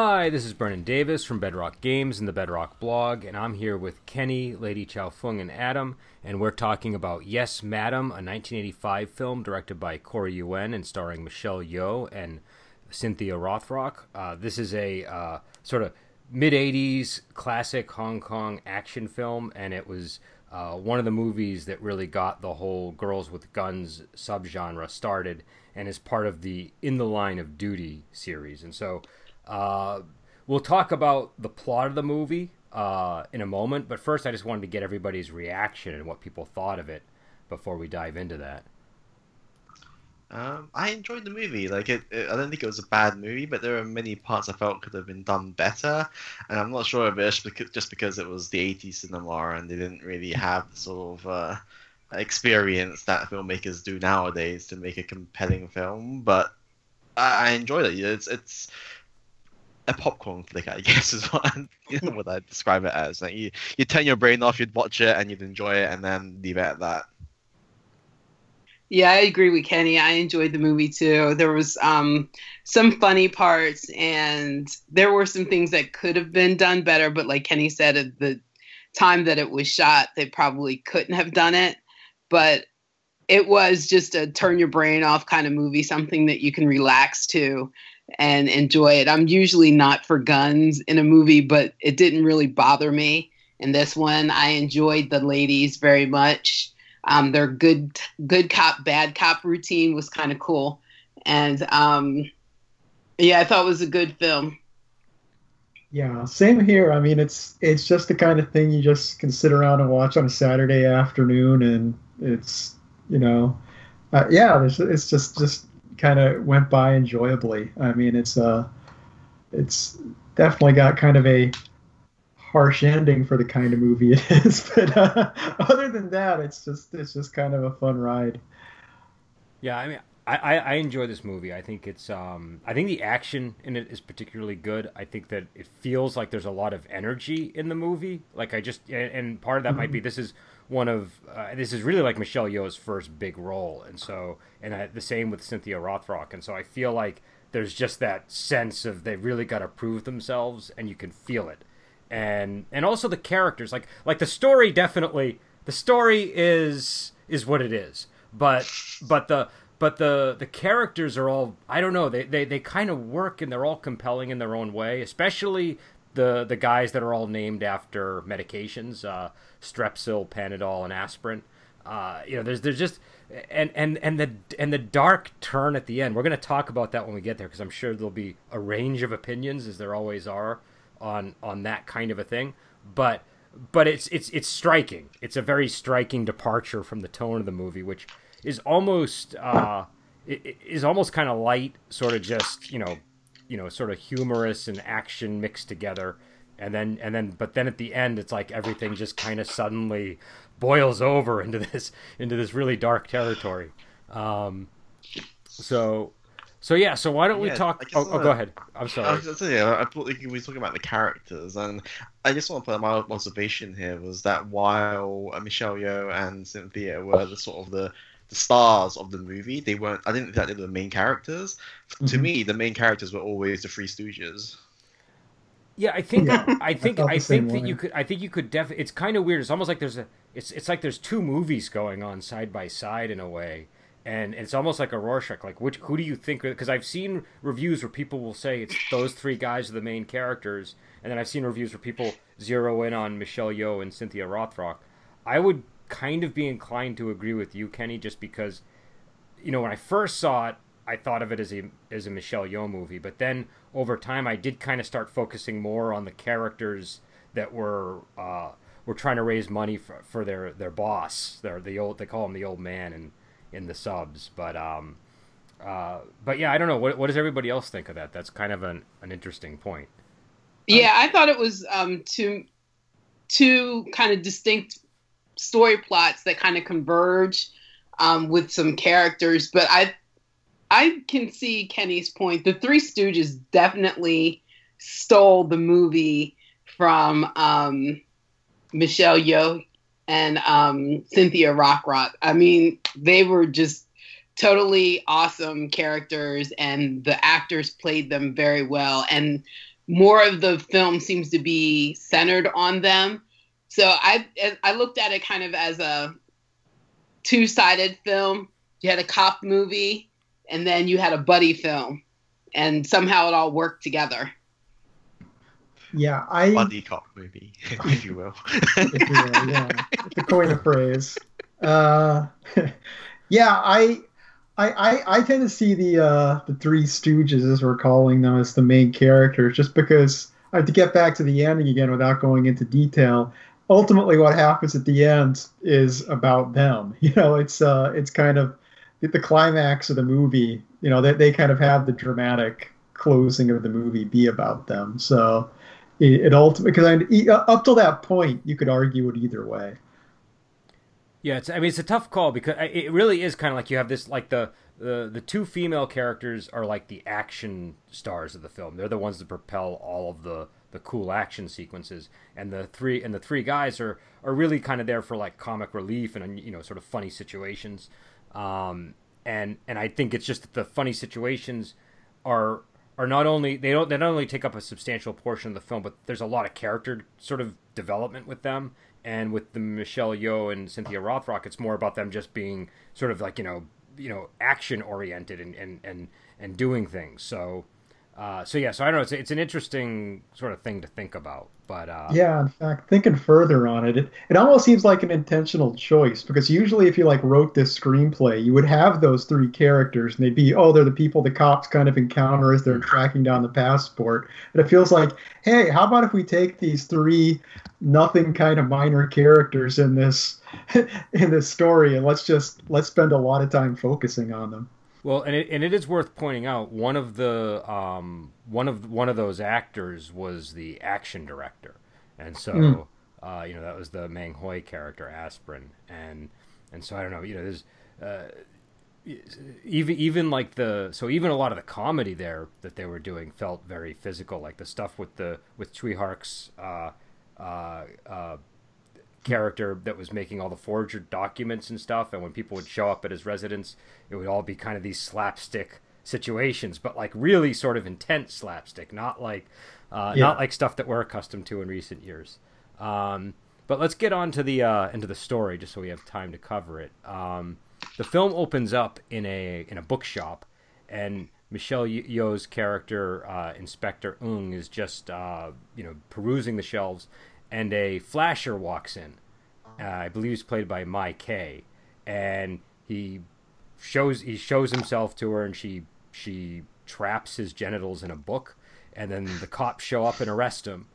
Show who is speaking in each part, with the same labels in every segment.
Speaker 1: Hi, this is Brennan Davis from Bedrock Games and the Bedrock blog, and I'm here with Kenny, Lady Chow Fung, and Adam, and we're talking about Yes, Madam, a 1985 film directed by Corey Yuen and starring Michelle Yeoh and Cynthia Rothrock. Uh, this is a uh, sort of mid 80s classic Hong Kong action film, and it was uh, one of the movies that really got the whole girls with guns subgenre started and is part of the In the Line of Duty series. And so uh, we'll talk about the plot of the movie uh, in a moment, but first I just wanted to get everybody's reaction and what people thought of it before we dive into that.
Speaker 2: Um, I enjoyed the movie. Like it, it, I don't think it was a bad movie, but there are many parts I felt could have been done better. And I'm not sure if it's just because it was the 80s cinema and they didn't really have the sort of uh, experience that filmmakers do nowadays to make a compelling film. But I, I enjoyed it. It's it's a popcorn flick, I guess, is what I, you know, what I describe it as. Like you, you turn your brain off, you'd watch it, and you'd enjoy it, and then leave it at that.
Speaker 3: Yeah, I agree with Kenny. I enjoyed the movie too. There was um, some funny parts, and there were some things that could have been done better. But like Kenny said, at the time that it was shot, they probably couldn't have done it. But it was just a turn your brain off kind of movie, something that you can relax to and enjoy it. I'm usually not for guns in a movie, but it didn't really bother me in this one. I enjoyed the ladies very much um, their good good cop bad cop routine was kind of cool, and um, yeah, I thought it was a good film.
Speaker 4: Yeah, same here. I mean, it's it's just the kind of thing you just can sit around and watch on a Saturday afternoon, and it's you know, uh, yeah, it's just just kind of went by enjoyably. I mean, it's uh, it's definitely got kind of a harsh ending for the kind of movie it is. But uh, other than that, it's just it's just kind of a fun ride.
Speaker 1: Yeah, I mean, I, I, enjoy this movie. I think it's um I think the action in it is particularly good. I think that it feels like there's a lot of energy in the movie. Like I just and part of that mm-hmm. might be mm-hmm. this is one of uh, this is really like Michelle Yeoh's first big role, and so and I, the same with Cynthia Rothrock, and so I feel like there's just that sense of they really got to prove themselves, and you can feel it. And and also the characters like like the story definitely the story is is what it is. But but the but the the characters are all I don't know they they, they kind of work and they're all compelling in their own way especially the the guys that are all named after medications uh, Strepsil Panadol and aspirin. Uh, you know there's there's just and and and the and the dark turn at the end. We're going to talk about that when we get there because I'm sure there'll be a range of opinions as there always are on on that kind of a thing, but but it's it's it's striking. It's a very striking departure from the tone of the movie, which is almost uh, is almost kind of light, sort of just you know you know sort of humorous and action mixed together, and then and then but then at the end, it's like everything just kind of suddenly boils over into this into this really dark territory. Um, so so yeah, so why don't we talk? Oh, oh, go ahead. I'm sorry. I,
Speaker 2: was, yeah, I thought we were talking about the characters, and I just want to put my observation here was that while uh, Michelle Yeoh and Cynthia were the sort of the the stars of the movie, they weren't. I didn't think that they were the main characters. Mm-hmm. To me, the main characters were always the Three Stooges.
Speaker 1: Yeah, I think yeah, I think I, I think that way. you could I think you could definitely. It's kind of weird. It's almost like there's a. It's it's like there's two movies going on side by side in a way and it's almost like a Rorschach. Like, which who do you think? Because I've seen reviews where people will say it's those three guys are the main characters, and then I've seen reviews where people zero in on Michelle Yeoh and Cynthia Rothrock. I would kind of be inclined to agree with you, Kenny, just because, you know, when I first saw it, I thought of it as a as a Michelle Yeoh movie, but then over time, I did kind of start focusing more on the characters that were. Uh, were trying to raise money for, for their, their boss. The old they call him the old man, in in the subs. But um, uh, but yeah, I don't know. What, what does everybody else think of that? That's kind of an, an interesting point.
Speaker 3: Yeah, I thought it was um, two two kind of distinct story plots that kind of converge um, with some characters. But I I can see Kenny's point. The Three Stooges definitely stole the movie from um, Michelle Yeoh and um, Cynthia Rothrock. I mean, they were just totally awesome characters, and the actors played them very well. And more of the film seems to be centered on them. So I I looked at it kind of as a two-sided film. You had a cop movie and then you had a buddy film and somehow it all worked together.
Speaker 4: Yeah, I
Speaker 2: buddy cop movie, if you will.
Speaker 4: if you will, yeah, to coin a phrase. Uh, yeah, I, I, I, I tend to see the uh, the Three Stooges, as we're calling them, as the main characters, just because I have to get back to the ending again without going into detail. Ultimately, what happens at the end is about them. You know, it's uh, it's kind of the climax of the movie. You know, they they kind of have the dramatic closing of the movie be about them. So it, it ultimately because up till that point you could argue it either way.
Speaker 1: Yeah, it's. I mean, it's a tough call because it really is kind of like you have this like the the the two female characters are like the action stars of the film. They're the ones that propel all of the the cool action sequences, and the three and the three guys are are really kind of there for like comic relief and you know sort of funny situations. Um, and and I think it's just that the funny situations are are not only they don't they not only take up a substantial portion of the film, but there's a lot of character sort of development with them. And with the Michelle Yeoh and Cynthia Rothrock, it's more about them just being sort of like you know you know action oriented and and and, and doing things. So uh, so yeah, so I don't know. It's it's an interesting sort of thing to think about. But uh,
Speaker 4: yeah, in fact, thinking further on it, it, it almost seems like an intentional choice because usually, if you like wrote this screenplay, you would have those three characters, and they'd be oh, they're the people the cops kind of encounter as they're tracking down the passport. And it feels like, hey, how about if we take these three nothing kind of minor characters in this in this story, and let's just let's spend a lot of time focusing on them.
Speaker 1: Well, and it, and it is worth pointing out one of the um, one of one of those actors was the action director, and so mm. uh, you know that was the Mang Hoi character Aspirin, and and so I don't know, you know, there's uh, even even like the so even a lot of the comedy there that they were doing felt very physical, like the stuff with the with Tsui Hark's uh, uh, uh character that was making all the forged documents and stuff. And when people would show up at his residence, it would all be kind of these slapstick situations, but like really sort of intense slapstick, not like uh, yeah. not like stuff that we're accustomed to in recent years. Um, but let's get on to the uh, into the story, just so we have time to cover it. Um, the film opens up in a in a bookshop, and Michelle Yeoh's character, uh, Inspector Ung, is just uh, you know perusing the shelves, and a flasher walks in. Uh, I believe he's played by Mai Kay, and he shows he shows himself to her, and she she traps his genitals in a book, and then the cops show up and arrest him,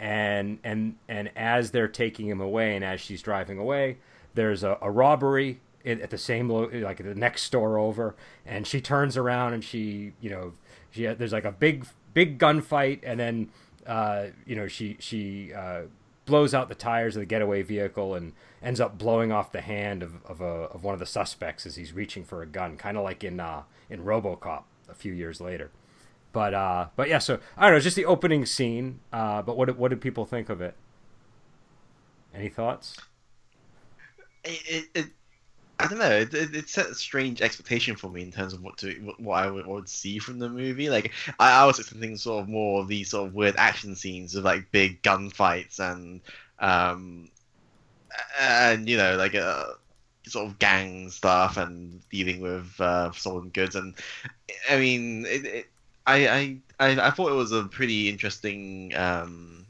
Speaker 1: and and and as they're taking him away, and as she's driving away, there's a, a robbery at the same like the next store over, and she turns around and she you know she there's like a big big gunfight, and then uh, you know she she uh, blows out the tires of the getaway vehicle and ends up blowing off the hand of, of, a, of one of the suspects as he's reaching for a gun, kind of like in uh, in RoboCop a few years later. But uh, but yeah, so I don't know, just the opening scene. Uh, but what what did people think of it? Any thoughts?
Speaker 2: It, it, I don't know. It, it, it, set a strange expectation for me in terms of what to what I would, would see from the movie. Like I, I, was expecting sort of more of these sort of weird action scenes of like big gunfights and um and you know like a uh, sort of gang stuff and dealing with uh, stolen goods. And I mean, it, I, I I I thought it was a pretty interesting. Um,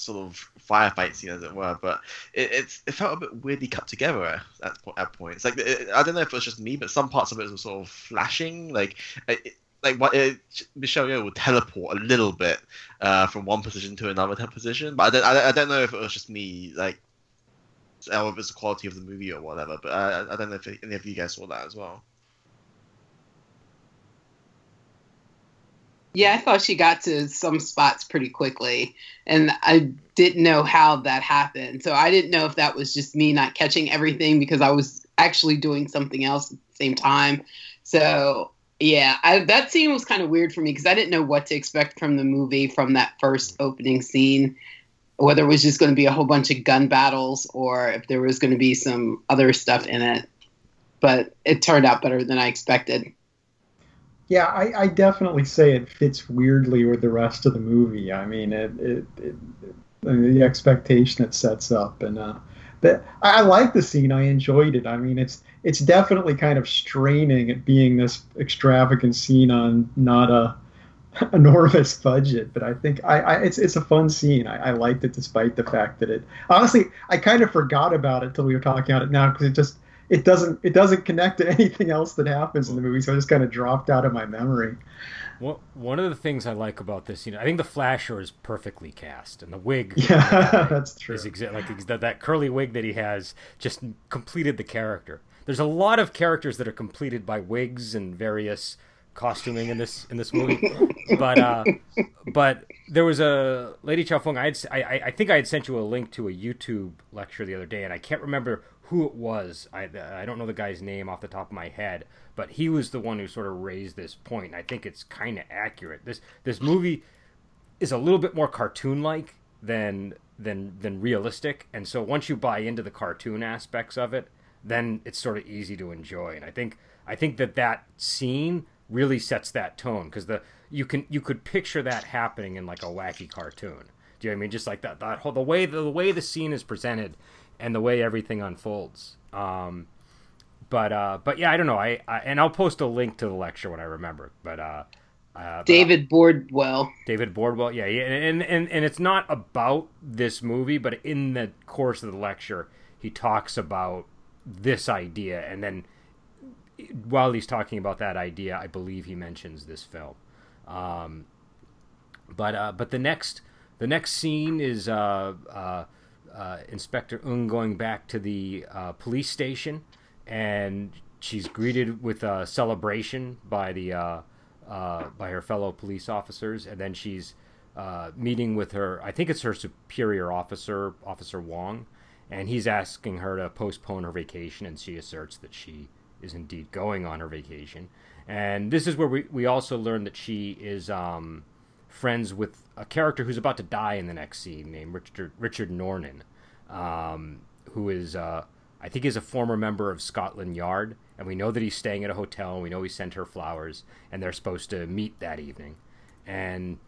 Speaker 2: sort of firefight scene, as it were. But it, it's it felt a bit weirdly cut together at, at points. Like it, I don't know if it was just me, but some parts of it were sort of flashing. Like it, like what Michelle Yeoh would teleport a little bit uh, from one position to another position. But I don't I, I don't know if it was just me like. Or if it's the quality of the movie or whatever, but I, I don't know if any of you guys saw that as well.
Speaker 3: Yeah, I thought she got to some spots pretty quickly, and I didn't know how that happened. So I didn't know if that was just me not catching everything because I was actually doing something else at the same time. So yeah, I, that scene was kind of weird for me because I didn't know what to expect from the movie from that first opening scene, whether it was just going to be a whole bunch of gun battles or if there was going to be some other stuff in it. But it turned out better than I expected.
Speaker 4: Yeah, I, I definitely say it fits weirdly with the rest of the movie. I mean, it, it, it, the expectation it sets up, and uh, that I, I like the scene. I enjoyed it. I mean, it's it's definitely kind of straining at being this extravagant scene on not a enormous budget, but I think I, I it's it's a fun scene. I, I, liked it despite the fact that it honestly I kind of forgot about it till we were talking about it now because it just it doesn't it doesn't connect to anything else that happens in the movie, so it just kind of dropped out of my memory.
Speaker 1: Well, one of the things I like about this, you know, I think the Flasher is perfectly cast, and the wig,
Speaker 4: yeah, that's true.
Speaker 1: Is exa- like that, that curly wig that he has just completed the character. There's a lot of characters that are completed by wigs and various costuming in this in this movie. but uh, but there was a Lady Chow Fung. I, had, I I think I had sent you a link to a YouTube lecture the other day, and I can't remember who it was. I I don't know the guy's name off the top of my head, but he was the one who sort of raised this point. And I think it's kind of accurate. This this movie is a little bit more cartoon like than than than realistic, and so once you buy into the cartoon aspects of it, then it's sort of easy to enjoy. And I think I think that that scene really sets that tone because the you can you could picture that happening in like a wacky cartoon. Do you know I mean? Just like that that whole the way the, the way the scene is presented and the way everything unfolds. Um, but uh, but yeah, I don't know. I, I, and I'll post a link to the lecture when I remember. But uh, uh,
Speaker 3: David Bordwell.
Speaker 1: David Bordwell, yeah, yeah, and, and and it's not about this movie, but in the course of the lecture, he talks about this idea, and then while he's talking about that idea, I believe he mentions this film. Um, but uh, but the next the next scene is uh, uh, uh Inspector Ung going back to the uh, police station, and she's greeted with a celebration by the uh, by her fellow police officers, and then she's meeting with her. I think it's her superior officer, Officer Wong, and he's asking her to postpone her vacation, and she asserts that she is indeed going on her vacation. And this is where we, we also learn that she is um, friends with a character who's about to die in the next scene named Richard, Richard Norton, um, who is, uh, I think, is a former member of Scotland Yard. And we know that he's staying at a hotel, and we know he sent her flowers, and they're supposed to meet that evening. And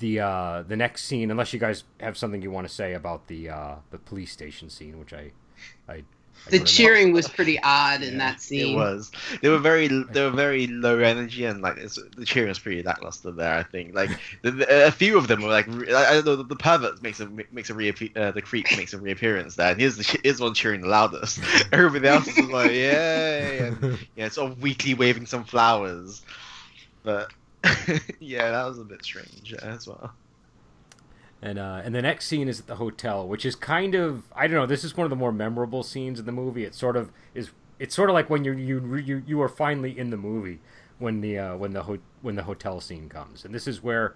Speaker 1: the uh, the next scene, unless you guys have something you want to say about the uh, the police station scene, which I I
Speaker 3: the cheering was pretty odd in that scene.
Speaker 2: It was. They were very, they were very low energy, and like the cheering was pretty lackluster there. I think like the, the, a few of them were like, I don't know, the, the pervert makes a makes a reappear, uh, the creep makes a reappearance there, and here's the here's one cheering the loudest. Everybody else is like, yay, and yeah, sort of weakly waving some flowers, but yeah, that was a bit strange as well.
Speaker 1: And uh, and the next scene is at the hotel, which is kind of I don't know. This is one of the more memorable scenes in the movie. It sort of is. It's sort of like when you you you you are finally in the movie when the uh, when the ho- when the hotel scene comes, and this is where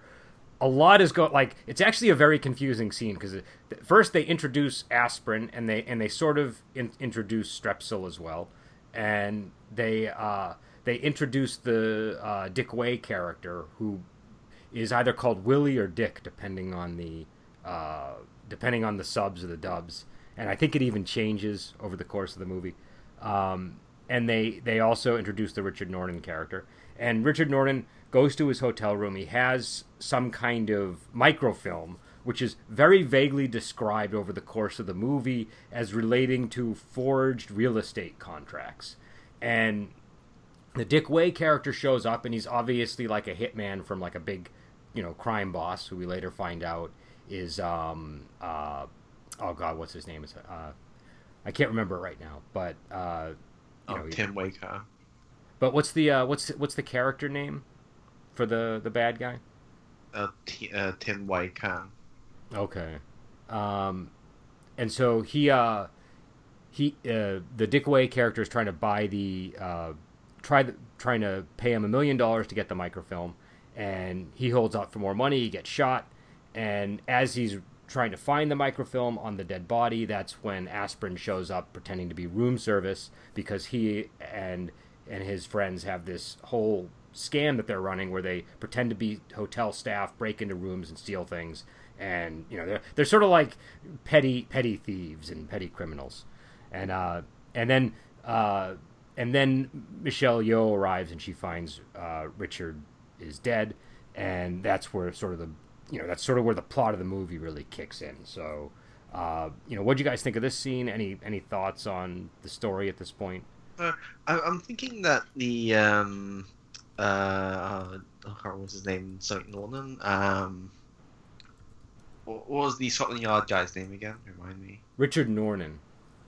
Speaker 1: a lot is going. Like it's actually a very confusing scene because first they introduce aspirin and they and they sort of in, introduce strepsil as well, and they uh, they introduce the uh, Dick Wei character who is either called Willie or Dick, depending on the uh, depending on the subs or the dubs. And I think it even changes over the course of the movie. Um, and they they also introduce the Richard Norton character. And Richard Norton goes to his hotel room. He has some kind of microfilm, which is very vaguely described over the course of the movie as relating to forged real estate contracts. And the Dick Wei character shows up, and he's obviously like a hitman from like a big you know crime boss, who we later find out is um uh oh god, what's his name? Is uh I can't remember it right now, but uh
Speaker 2: you oh, know, Tim Waker.
Speaker 1: But what's the uh, what's what's the character name for the the bad guy?
Speaker 2: Uh, T- uh Tim.
Speaker 1: Okay. Um, and so he uh he uh the Dick Wei character is trying to buy the uh try the, trying to pay him a million dollars to get the microfilm and he holds out for more money. He gets shot, and as he's trying to find the microfilm on the dead body, that's when Aspirin shows up pretending to be room service because he and and his friends have this whole scam that they're running where they pretend to be hotel staff, break into rooms and steal things, and you know they're they're sort of like petty petty thieves and petty criminals, and uh, and then uh, and then Michelle Yeoh arrives and she finds uh, Richard is dead, and that's where sort of the you know that's sort of where the plot of the movie really kicks in. So, uh, you know, what do you guys think of this scene? Any any thoughts on the story at this point?
Speaker 2: Uh, I, I'm thinking that the um, uh, I can't remember his name, Something Norman. Um, what, was the Scotland Yard guy's name again? Remind me.
Speaker 1: Richard Norton.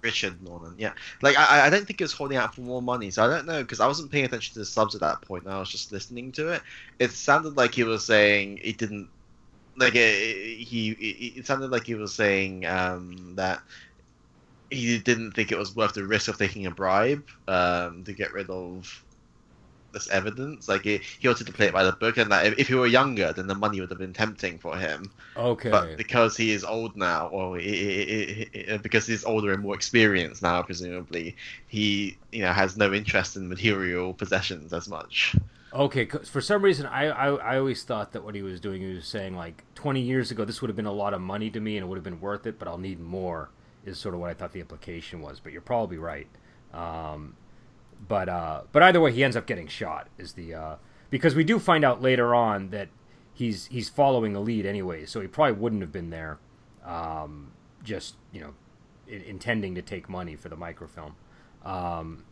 Speaker 2: Richard Norman, yeah. Like I, I don't think it was holding out for more money, so I don't know because I wasn't paying attention to the subs at that point. I was just listening to it. It sounded like he was saying he didn't like it, he. It sounded like he was saying um, that he didn't think it was worth the risk of taking a bribe um, to get rid of this evidence. Like he, he wanted to play it by the book, and that if, if he were younger, then the money would have been tempting for him.
Speaker 1: Okay.
Speaker 2: But because he is old now, or he, because he's older and more experienced now, presumably, he you know has no interest in material possessions as much.
Speaker 1: Okay, for some reason, I, I I always thought that what he was doing, he was saying like 20 years ago, this would have been a lot of money to me, and it would have been worth it, but I'll need more. Is sort of what I thought the implication was, but you're probably right. Um, but uh, but either way, he ends up getting shot. Is the uh, because we do find out later on that he's he's following a lead anyway, so he probably wouldn't have been there, um, just you know, in, intending to take money for the microfilm. Um,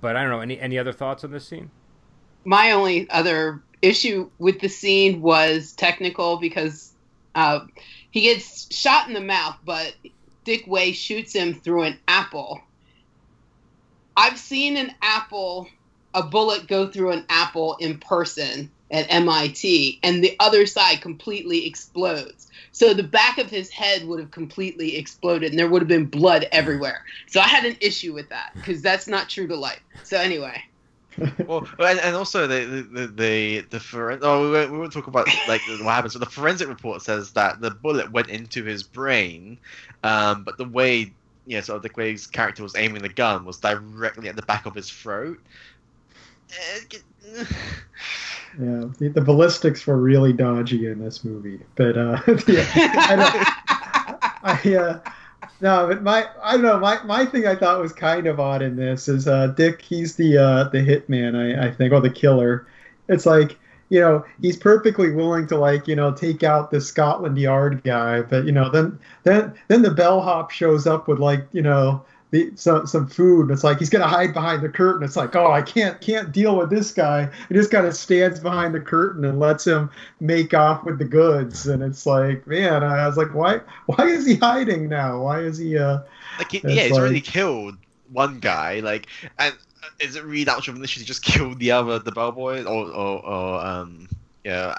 Speaker 1: but I don't know. Any any other thoughts on this scene?
Speaker 3: My only other issue with the scene was technical because uh, he gets shot in the mouth, but Dick Wei shoots him through an apple. I've seen an apple, a bullet go through an apple in person at MIT, and the other side completely explodes. So the back of his head would have completely exploded, and there would have been blood everywhere. So I had an issue with that because that's not true to life. So anyway.
Speaker 2: well, and, and also the the the, the foren- oh we won't, we won't talk about like what happens. So the forensic report says that the bullet went into his brain, um, but the way know, sort of the his character was aiming the gun was directly at the back of his throat.
Speaker 4: yeah, the, the, ballistics were really dodgy in this movie, but uh, yeah, I, I uh, no, but my I don't know my, my thing I thought was kind of odd in this is uh, Dick. He's the uh, the hitman, I, I think, or the killer. It's like you know he's perfectly willing to like you know take out the Scotland Yard guy, but you know then then then the bellhop shows up with like you know the, some some food. It's like he's gonna hide behind the curtain. It's like, oh, I can't can't deal with this guy. He just kind of stands behind the curtain and lets him make off with the goods. And it's like, man, I was like, why why is he hiding now? Why is he? uh
Speaker 2: Like, he, yeah, he's like, already killed one guy. Like, and is it really that much of an issue to just kill the other the bellboy or or, or um yeah.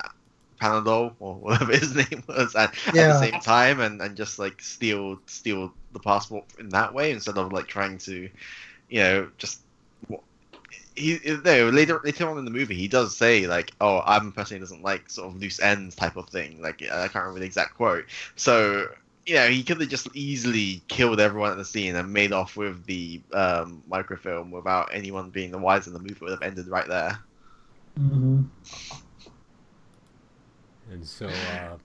Speaker 2: Panadol or whatever his name was at, yeah. at the same time and, and just like steal steal the passport in that way instead of like trying to, you know, just. He no later later on in the movie he does say like oh I'm a person who doesn't like sort of loose ends type of thing like I can't remember the exact quote so you know, he could have just easily killed everyone at the scene and made off with the um, microfilm without anyone being the wiser. The movie would have ended right there.
Speaker 4: Mm-hmm.
Speaker 1: And so, uh,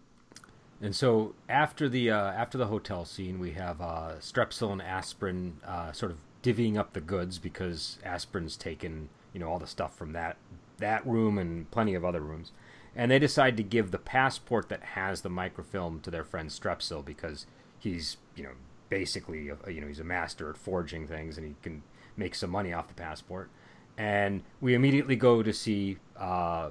Speaker 1: and so after the uh, after the hotel scene, we have uh, Strepsil and Aspirin uh, sort of divvying up the goods because Aspirin's taken you know all the stuff from that that room and plenty of other rooms, and they decide to give the passport that has the microfilm to their friend Strepsil because he's you know basically a, you know he's a master at forging things and he can make some money off the passport. And we immediately go to see uh,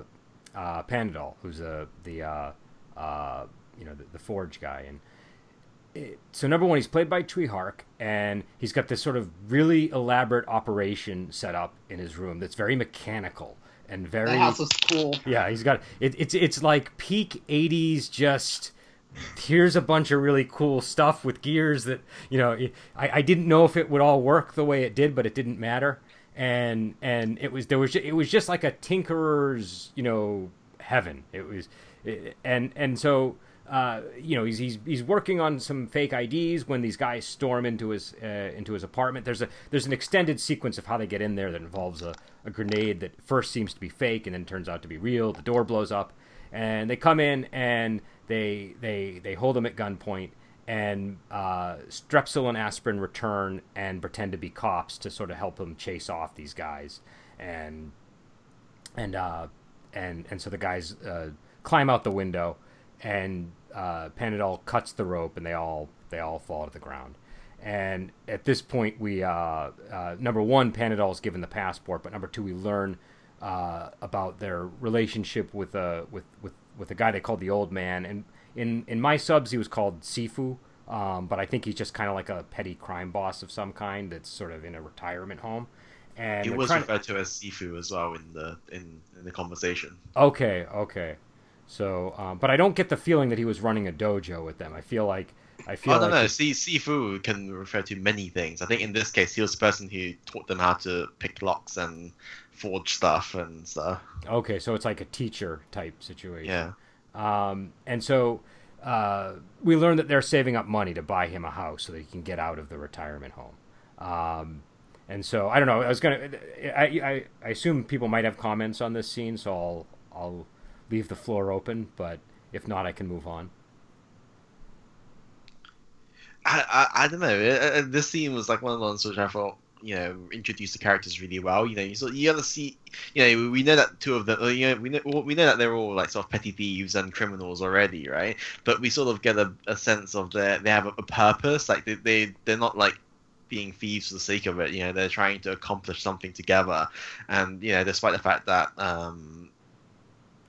Speaker 1: uh, Panadol, who's a, the uh, uh, you know the, the, Forge guy, and it, so number one, he's played by Tsui Hark, and he's got this sort of really elaborate operation set up in his room that's very mechanical and very. The
Speaker 3: house is cool.
Speaker 1: Yeah, he's got it, it's it's like peak '80s just here's a bunch of really cool stuff with gears that you know I, I didn't know if it would all work the way it did but it didn't matter and and it was there was it was just like a tinkerer's you know heaven. It was, and and so uh, you know he's, he's he's working on some fake IDs when these guys storm into his uh, into his apartment. There's a there's an extended sequence of how they get in there that involves a, a grenade that first seems to be fake and then turns out to be real. The door blows up, and they come in and they they they hold him at gunpoint and uh, Strepsil and Aspirin return and pretend to be cops to sort of help him chase off these guys, and and uh, and and so the guys uh, climb out the window, and uh, Panadol cuts the rope, and they all they all fall to the ground. And at this point, we uh, uh, number one, Panadol is given the passport, but number two, we learn uh, about their relationship with a with with with a guy they called the Old Man, and in in my subs he was called Sifu, um, but I think he's just kind of like a petty crime boss of some kind that's sort of in a retirement home. And
Speaker 2: He was referred to as Sifu as well in the in, in the conversation.
Speaker 1: Okay, okay. So, um, but I don't get the feeling that he was running a dojo with them. I feel like I feel
Speaker 2: Oh no
Speaker 1: like
Speaker 2: no,
Speaker 1: he-
Speaker 2: see Sifu can refer to many things. I think in this case he was the person who taught them how to pick locks and forge stuff and stuff.
Speaker 1: okay, so it's like a teacher type situation.
Speaker 2: Yeah.
Speaker 1: Um, and so uh, we learned that they're saving up money to buy him a house so that he can get out of the retirement home. Um, and so I don't know. I was gonna. I, I I assume people might have comments on this scene, so I'll I'll leave the floor open. But if not, I can move on.
Speaker 2: I, I, I don't know. Uh, uh, This scene was like one of the ones which I thought, you know, introduced the characters really well. You know, you sort you gotta see, you know, we know that two of them, uh, you know, we know we know that they're all like sort of petty thieves and criminals already, right? But we sort of get a, a sense of their they have a, a purpose. Like they they they're not like being thieves for the sake of it. You know, they're trying to accomplish something together, and you know, despite the fact that um,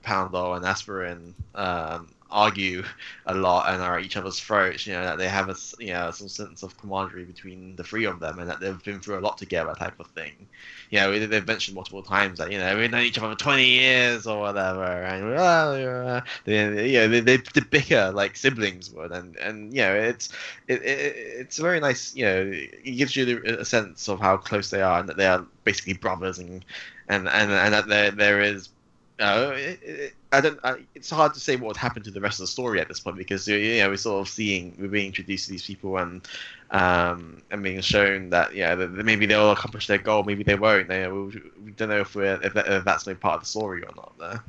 Speaker 2: Panadol and Aspirin um, argue a lot and are at each other's throats. You know that they have a you know some sense of camaraderie between the three of them, and that they've been through a lot together, type of thing. You know, they- they've mentioned multiple times that you know we've known each other for twenty years or whatever, and well, yeah, they, you know, they, they, they bicker like siblings would, and and you know it's it, it it's a very nice. You know, it gives you a sense of how close they are, and that they are basically brothers, and and and, and that there there is no, it, it, I don't. I, it's hard to say what would happen to the rest of the story at this point because you know we're sort of seeing we're being introduced to these people and um and being shown that yeah that maybe they'll accomplish their goal, maybe they won't. They, we, we don't know if we're if, that, if that's maybe part of the story or not. There.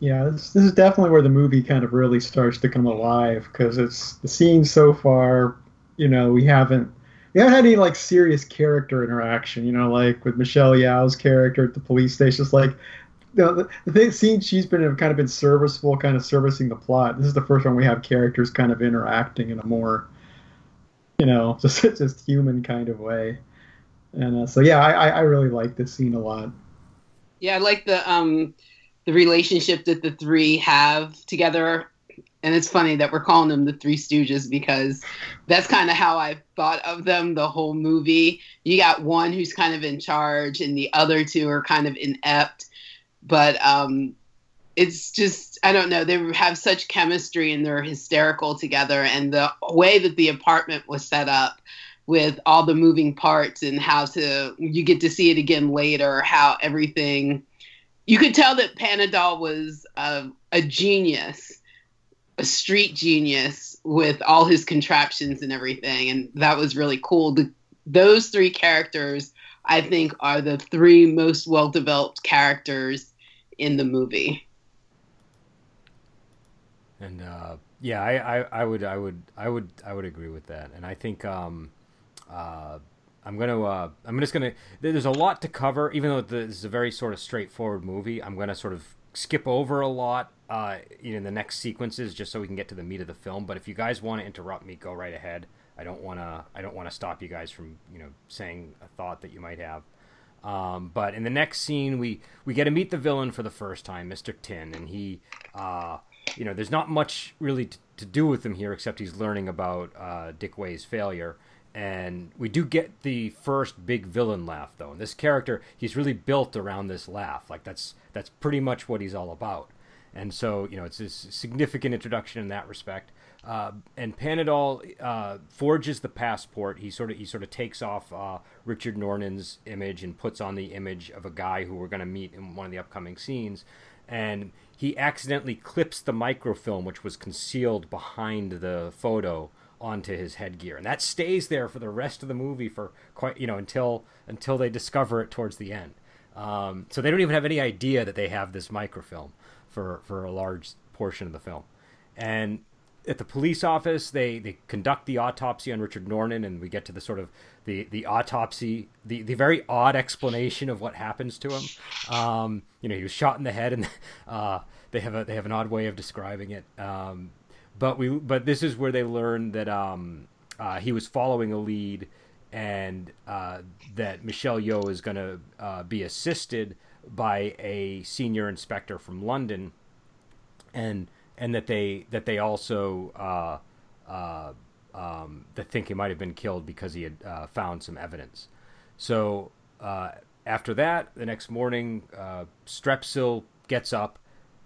Speaker 4: Yeah, this, this is definitely where the movie kind of really starts to come alive because it's the scene so far. You know, we haven't we haven't had any like serious character interaction. You know, like with Michelle Yeoh's character at the police station. It's like the, the, the thing, scene she's been kind of been serviceable, kind of servicing the plot. This is the first one we have characters kind of interacting in a more, you know, just just human kind of way. And uh, so yeah, I, I I really like this scene a lot.
Speaker 3: Yeah, I like the um the relationship that the three have together. And it's funny that we're calling them the Three Stooges because that's kind of how I thought of them the whole movie. You got one who's kind of in charge, and the other two are kind of inept. But um, it's just I don't know. They have such chemistry and they're hysterical together. And the way that the apartment was set up with all the moving parts and how to you get to see it again later how everything you could tell that Panadol was a, a genius a street genius with all his contraptions and everything and that was really cool the, those three characters I think are the three most well developed characters in the movie
Speaker 1: And uh, yeah, I, I, I would I would I would I would agree with that. And I think um, uh, I'm gonna uh, I'm just gonna there's a lot to cover. Even though this is a very sort of straightforward movie, I'm gonna sort of skip over a lot uh, in the next sequences just so we can get to the meat of the film. But if you guys want to interrupt me, go right ahead. I don't wanna I don't wanna stop you guys from you know saying a thought that you might have. Um, but in the next scene, we we get to meet the villain for the first time, Mr. Tin, and he, uh, you know, there's not much really t- to do with him here except he's learning about uh, Dick Wei's failure, and we do get the first big villain laugh though. And this character, he's really built around this laugh, like that's that's pretty much what he's all about. And so, you know, it's a significant introduction in that respect. Uh, and Panadol uh, forges the passport. He sort of he sort of takes off uh, Richard Norton's image and puts on the image of a guy who we're going to meet in one of the upcoming scenes. And he accidentally clips the microfilm, which was concealed behind the photo, onto his headgear, and that stays there for the rest of the movie for quite you know until until they discover it towards the end. Um, so they don't even have any idea that they have this microfilm for for a large portion of the film, and at the police office, they, they conduct the autopsy on Richard Norton, and we get to the sort of the, the autopsy, the, the very odd explanation of what happens to him. Um, you know, he was shot in the head, and uh, they have a they have an odd way of describing it. Um, but we but this is where they learn that um, uh, he was following a lead, and uh, that Michelle Yeoh is going to uh, be assisted by a senior inspector from London, and and that they that they also uh, uh, um, that think he might have been killed because he had uh, found some evidence. So uh, after that, the next morning, Strepsil gets up,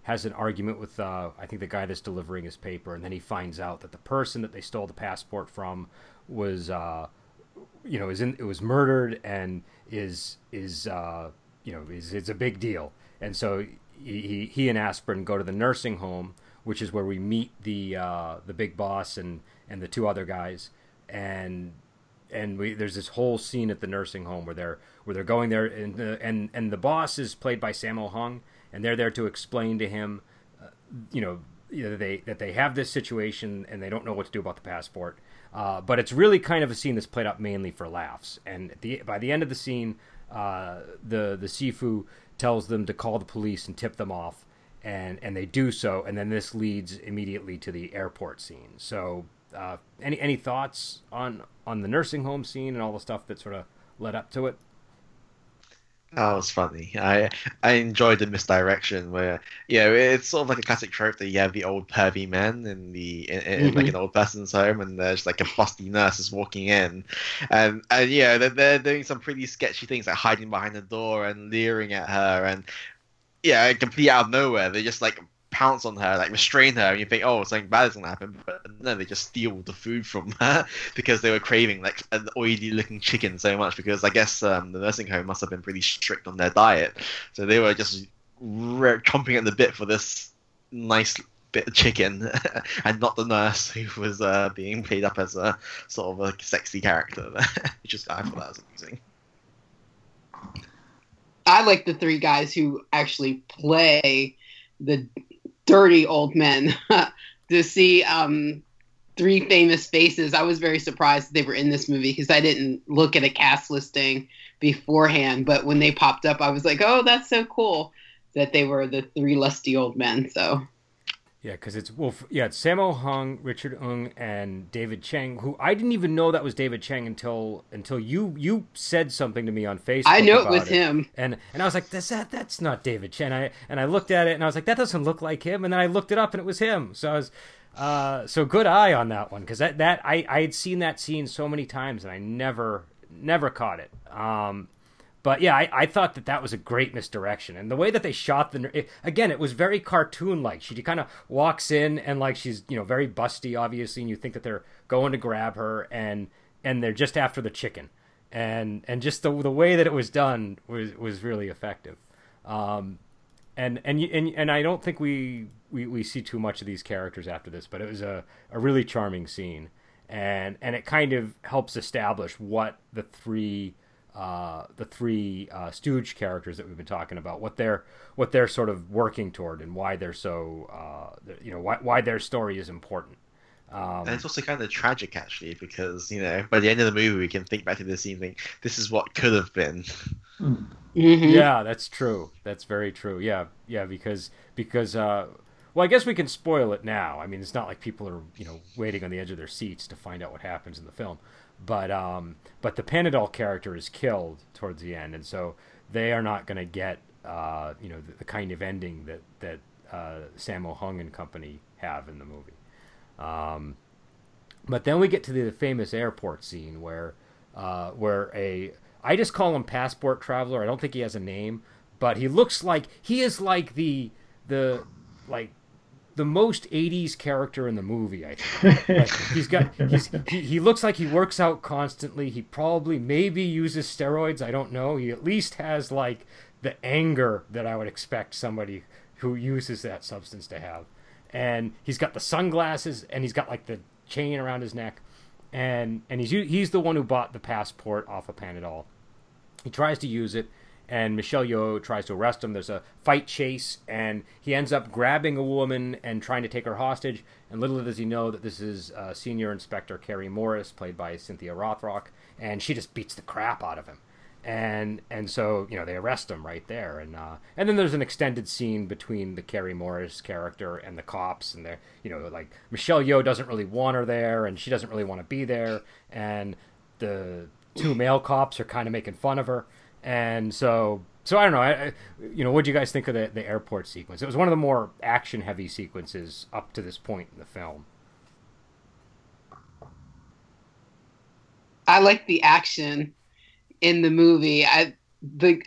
Speaker 1: has an argument with uh, I think the guy that's delivering his paper, and then he finds out that the person that they stole the passport from was you know is in it was murdered and is is you know is is a big deal, and so he he and Aspirin go to the nursing home which is where we meet the uh, the big boss and and the two other guys, and and we there's this whole scene at the nursing home where they're where they're going there and the, and and the boss is played by Sammo Hung, and they're there to explain to him, uh, you know, that they that they have this situation and they don't know what to do about the passport. Uh, but it's really kind of a scene that's played out mainly for laughs. And the, by the end of the scene, uh, the the Sifu tells them to call the police and tip them off and and they do so, and then this leads immediately to the airport scene. So, uh, any any thoughts on on the nursing home scene and all the stuff that sort of led up to it?
Speaker 2: That was funny. I I enjoyed the misdirection where you know it's sort of like a classic trope that you have the old pervy man in the in, in mm-hmm. like an old person's home, and there's like a busty nurse is walking in, and and yeah, they're, they're doing some pretty sketchy things like hiding behind the door and leering at her, and yeah, complete out of nowhere, they just like pounce on her, like restrain her, and you think, oh, something bad is gonna happen, but no, they just steal the food from her because they were craving like an oily-looking chicken so much. Because I guess um, the nursing home must have been pretty strict on their diet, so they were just re- chomping at the bit for this nice bit of chicken, and not the nurse who was uh, being played up as a sort of a sexy character. Just I thought that was amusing.
Speaker 3: I like the three guys who actually play the dirty old men. to see um, three famous faces, I was very surprised they were in this movie because I didn't look at a cast listing beforehand. But when they popped up, I was like, "Oh, that's so cool!" That they were the three lusty old men. So
Speaker 1: yeah, because it's well, yeah, it's Sammo Hung, Richard Ng, and David Chiang. Who I didn't even know that was David Chiang until until you you said something to me on Facebook.
Speaker 3: I know it was it. him,
Speaker 1: and and I was like, "That's that that's not David Chiang." I and I looked at it and I was like, "That doesn't look like him." And then I looked it up and it was him. So I was, uh, so good eye on that one because that that I I had seen that scene so many times and I never never caught it. Um, but yeah, I, I thought that that was a great misdirection, and the way that they shot the it, again, it was very cartoon-like. She kind of walks in and like she's you know very busty, obviously, and you think that they're going to grab her, and and they're just after the chicken, and and just the the way that it was done was was really effective. Um, and and and and I don't think we, we we see too much of these characters after this, but it was a, a really charming scene, and and it kind of helps establish what the three uh, the three uh, Stooge characters that we've been talking about, what they're what they're sort of working toward, and why they're so uh, you know why why their story is important.
Speaker 2: Um, and it's also kind of tragic actually because you know by the end of the movie we can think back to this scene, think this is what could have been.
Speaker 1: Mm-hmm. Yeah, that's true. That's very true. Yeah, yeah, because because uh, well, I guess we can spoil it now. I mean, it's not like people are you know waiting on the edge of their seats to find out what happens in the film but um, but the Panadol character is killed towards the end, and so they are not going to get uh, you know the, the, kind of ending that that uh, Sammo Hung and company have in the movie. Um, but then we get to the famous airport scene where uh, where a I just call him passport traveler. I don't think he has a name, but he looks like he is like the the like the most 80s character in the movie i think. Like, he's got he's, he, he looks like he works out constantly. He probably maybe uses steroids i don't know. He at least has like the anger that i would expect somebody who uses that substance to have. And he's got the sunglasses and he's got like the chain around his neck. And and he's he's the one who bought the passport off of panadol. He tries to use it and Michelle Yeoh tries to arrest him. There's a fight chase, and he ends up grabbing a woman and trying to take her hostage. And little does he know that this is uh, Senior Inspector Carrie Morris, played by Cynthia Rothrock, and she just beats the crap out of him and and so you know they arrest him right there and uh, and then there's an extended scene between the Carrie Morris character and the cops and they're you know like Michelle Yeoh doesn't really want her there and she doesn't really want to be there and the two male cops are kind of making fun of her and so so I don't know I, you know what do you guys think of the the airport sequence it was one of the more action heavy sequences up to this point in the film
Speaker 3: I like the action in the movie. I the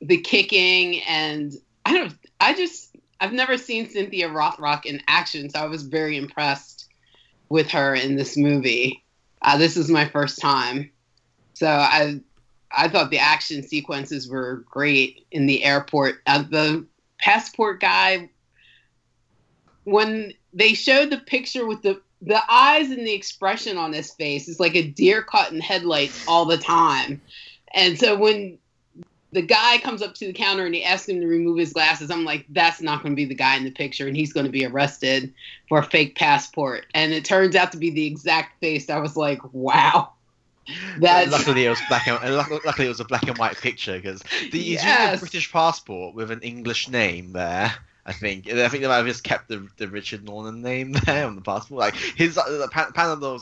Speaker 3: the kicking and I don't I just I've never seen Cynthia Rothrock in action, so I was very impressed with her in this movie. Uh, this is my first time, so I I thought the action sequences were great in the airport. Uh, the passport guy, when they showed the picture with the the eyes and the expression on his face is like a deer caught in headlights all the time. And so when the guy comes up to the counter and he asks him to remove his glasses, I'm like, that's not going to be the guy in the picture, and he's going to be arrested for a fake passport. And it turns out to be the exact face. I was like, wow.
Speaker 2: That's... Luckily, it was black and luckily it was a black and white picture because the yes. British passport with an English name there I think. I think they might have just kept the, the Richard Norton name there on the passport. Like his uh, Pan-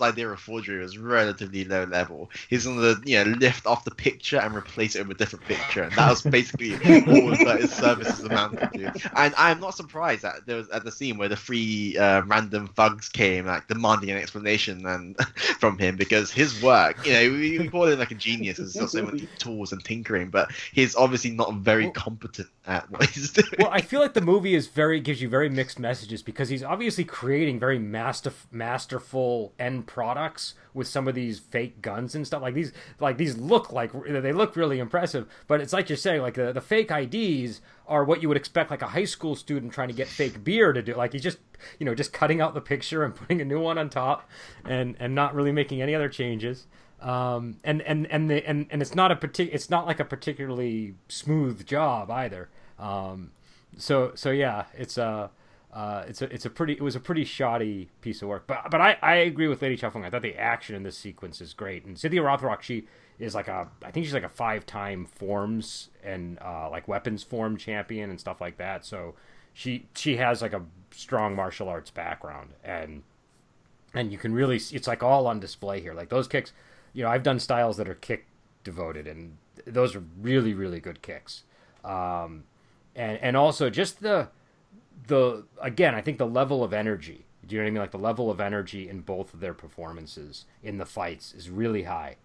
Speaker 2: idea of forgery was relatively low level. He's gonna you know lift off the picture and replace it with a different picture, and that was basically all that his services amounted to. And I'm not surprised that there was at the scene where the three uh, random thugs came like demanding an explanation and from him because his work, you know, we, we call him like a genius. He's got so many tools and tinkering, but he's obviously not very well, competent at what he's doing.
Speaker 1: Well, I feel like the movie movie is very gives you very mixed messages because he's obviously creating very master, masterful end products with some of these fake guns and stuff. Like these like these look like they look really impressive but it's like you're saying like the, the fake IDs are what you would expect like a high school student trying to get fake beer to do. Like he's just you know just cutting out the picture and putting a new one on top and and not really making any other changes. Um, and and and the and, and it's not a partic- it's not like a particularly smooth job either. Um, so so yeah, it's a. Uh, it's a it's a pretty it was a pretty shoddy piece of work, but but I, I agree with Lady Chow I thought the action in this sequence is great, and Cynthia Rothrock she is like a I think she's like a five time forms and uh, like weapons form champion and stuff like that. So she she has like a strong martial arts background, and and you can really it's like all on display here. Like those kicks, you know I've done styles that are kick devoted, and those are really really good kicks. Um, and and also just the the again, I think the level of energy. Do you know what I mean? Like the level of energy in both of their performances in the fights is really high,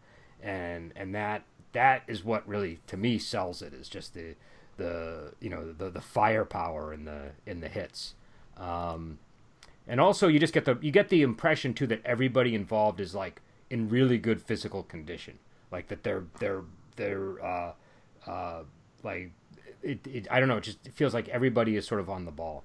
Speaker 1: and and that that is what really to me sells it is just the the you know the the firepower in the in the hits. Um, and also you just get the you get the impression too that everybody involved is like in really good physical condition, like that they're they're they're uh, uh, like it, it I don't know. It just feels like everybody is sort of on the ball.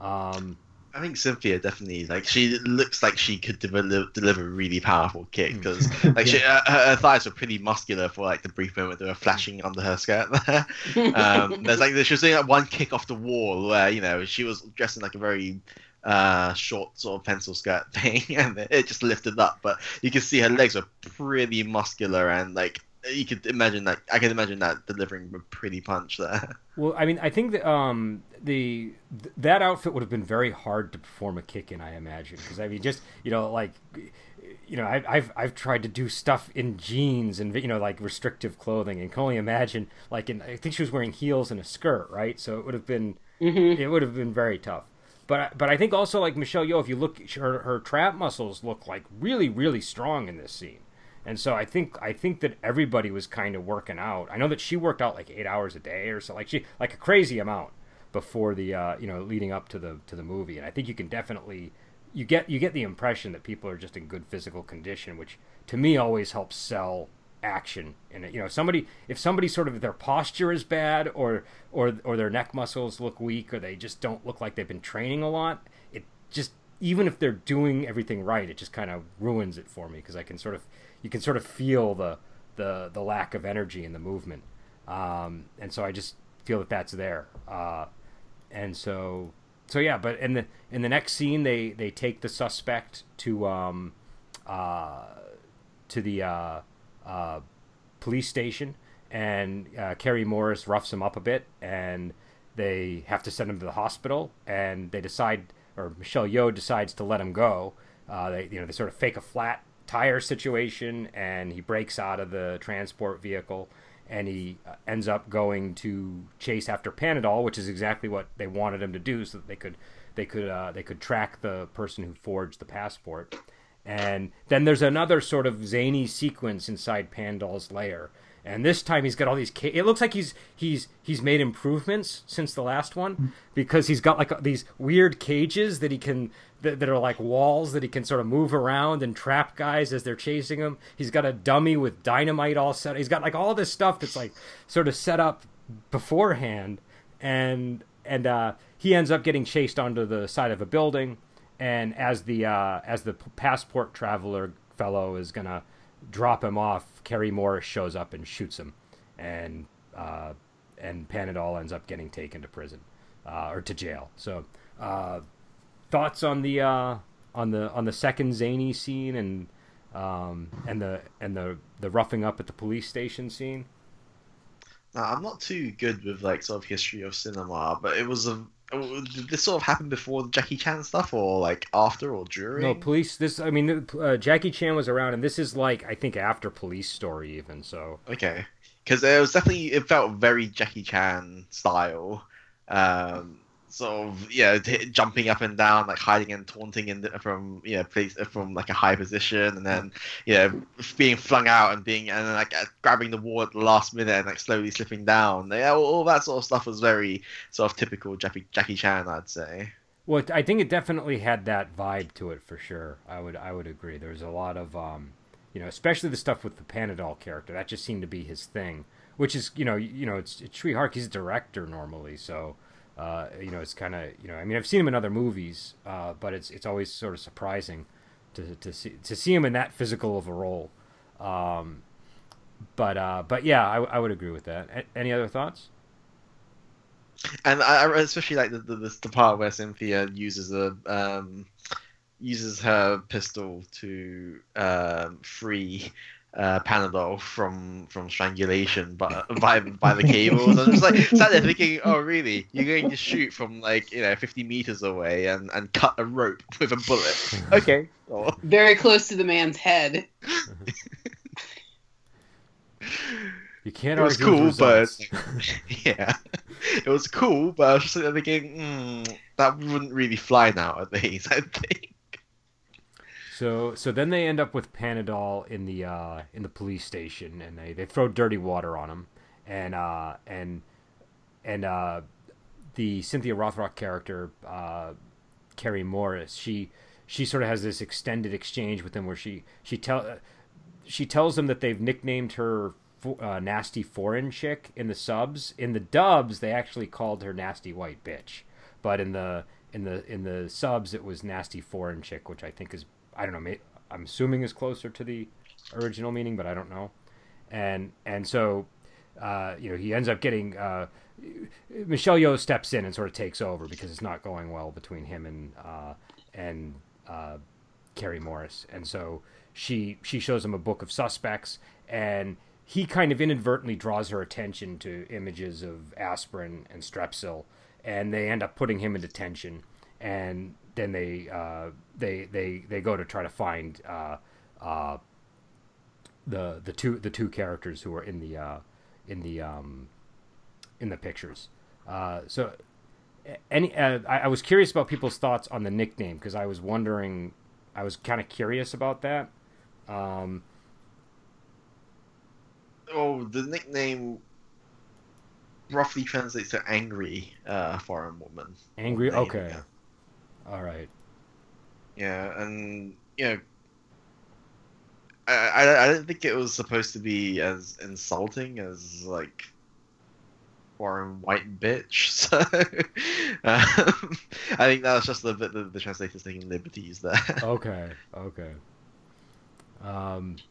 Speaker 1: Um,
Speaker 2: I think Cynthia definitely like she looks like she could deliver deliver a really powerful kick because hmm. like she, uh, her, her, thighs were pretty muscular for like the brief moment they were flashing under her skirt there. Um, there's like she was doing like one kick off the wall where you know she was dressed in like a very uh, short sort of pencil skirt thing and it just lifted up, but you can see her legs are pretty muscular and like you could imagine that. I can imagine that delivering a pretty punch there.
Speaker 1: Well, I mean, I think that um, the th- that outfit would have been very hard to perform a kick in. I imagine because I mean, just you know, like you know, I, I've I've tried to do stuff in jeans and you know, like restrictive clothing, and can only imagine like in. I think she was wearing heels and a skirt, right? So it would have been mm-hmm. it would have been very tough. But but I think also like Michelle Yeoh, if you look, her her trap muscles look like really really strong in this scene. And so I think I think that everybody was kind of working out. I know that she worked out like eight hours a day or so, like she like a crazy amount before the uh, you know leading up to the to the movie. And I think you can definitely you get you get the impression that people are just in good physical condition, which to me always helps sell action And. You know, somebody if somebody sort of their posture is bad or or or their neck muscles look weak or they just don't look like they've been training a lot, it just even if they're doing everything right, it just kind of ruins it for me because I can sort of you can sort of feel the the the lack of energy in the movement. um, and so I just feel that that's there. Uh, and so so yeah, but in the in the next scene, they they take the suspect to um, uh, to the uh, uh, police station, and uh, Carrie Morris roughs him up a bit, and they have to send him to the hospital, and they decide, or Michelle Yeoh decides to let him go. Uh, they you know they sort of fake a flat tire situation, and he breaks out of the transport vehicle and he uh, ends up going to chase after Panadol, which is exactly what they wanted him to do, so that they could they could uh, they could track the person who forged the passport. And then there's another sort of zany sequence inside Panadol's lair, and this time he's got all these. Ca- it looks like he's he's he's made improvements since the last one because he's got like these weird cages that he can that, that are like walls that he can sort of move around and trap guys as they're chasing him. He's got a dummy with dynamite all set. He's got like all this stuff that's like sort of set up beforehand, and and uh, he ends up getting chased onto the side of a building. And as the uh, as the passport traveler fellow is gonna drop him off, Carrie Morris shows up and shoots him, and uh, and Panadol ends up getting taken to prison uh, or to jail. So, uh, thoughts on the uh, on the on the second zany scene and um, and the and the the roughing up at the police station scene.
Speaker 2: Now, I'm not too good with like sort of history of cinema, but it was a. Did this sort of happen before the Jackie Chan stuff, or like after, or during?
Speaker 1: No, police. This, I mean, uh, Jackie Chan was around, and this is like I think after Police Story, even so.
Speaker 2: Okay, because it was definitely it felt very Jackie Chan style. Um, sort of yeah, jumping up and down, like hiding and taunting in the, from you know place from like a high position, and then you know being flung out and being and then, like uh, grabbing the wall at the last minute and like slowly slipping down. Yeah, all, all that sort of stuff was very sort of typical Jackie Jackie Chan, I'd say.
Speaker 1: Well, I think it definitely had that vibe to it for sure. I would I would agree. There's a lot of um, you know, especially the stuff with the Panadol character. That just seemed to be his thing, which is you know you know it's it's Hark. He's a director normally, so. Uh, you know, it's kind of you know. I mean, I've seen him in other movies, uh, but it's it's always sort of surprising to to see to see him in that physical of a role. Um, but uh, but yeah, I, I would agree with that. A- any other thoughts?
Speaker 2: And I, I especially like the, the the part where Cynthia uses a um, uses her pistol to um, free uh, Panadol from from strangulation, but by by the cables. I'm just like sat there thinking, oh really? You're going to shoot from like you know 50 meters away and and cut a rope with a bullet? Okay. Oh.
Speaker 3: Very close to the man's head.
Speaker 1: You can't
Speaker 2: It was cool, but yeah, it was cool, but I was just thinking, mm, that wouldn't really fly nowadays. I think.
Speaker 1: So so then they end up with Panadol in the uh, in the police station, and they, they throw dirty water on him, and uh, and and uh, the Cynthia Rothrock character, uh, Carrie Morris, she she sort of has this extended exchange with him where she she tell she tells them that they've nicknamed her uh, nasty foreign chick in the subs. In the dubs, they actually called her nasty white bitch, but in the in the in the subs, it was nasty foreign chick, which I think is I don't know. I'm assuming is closer to the original meaning, but I don't know. And and so uh, you know he ends up getting uh, Michelle Yeoh steps in and sort of takes over because it's not going well between him and uh, and uh, Carrie Morris, and so she she shows him a book of suspects, and he kind of inadvertently draws her attention to images of aspirin and strepsil, and they end up putting him in detention, and then they uh, they they they go to try to find uh, uh, the the two the two characters who are in the uh, in the um, in the pictures. Uh, so any uh, I, I was curious about people's thoughts on the nickname because I was wondering I was kind of curious about that. Um,
Speaker 2: Oh, the nickname roughly translates to angry uh, foreign woman.
Speaker 1: angry. Okay. All right.
Speaker 2: Yeah, and you know, I, I I didn't think it was supposed to be as insulting as like foreign white bitch. So um, I think that was just the bit the, the translators taking liberties there.
Speaker 1: Okay. Okay. Um,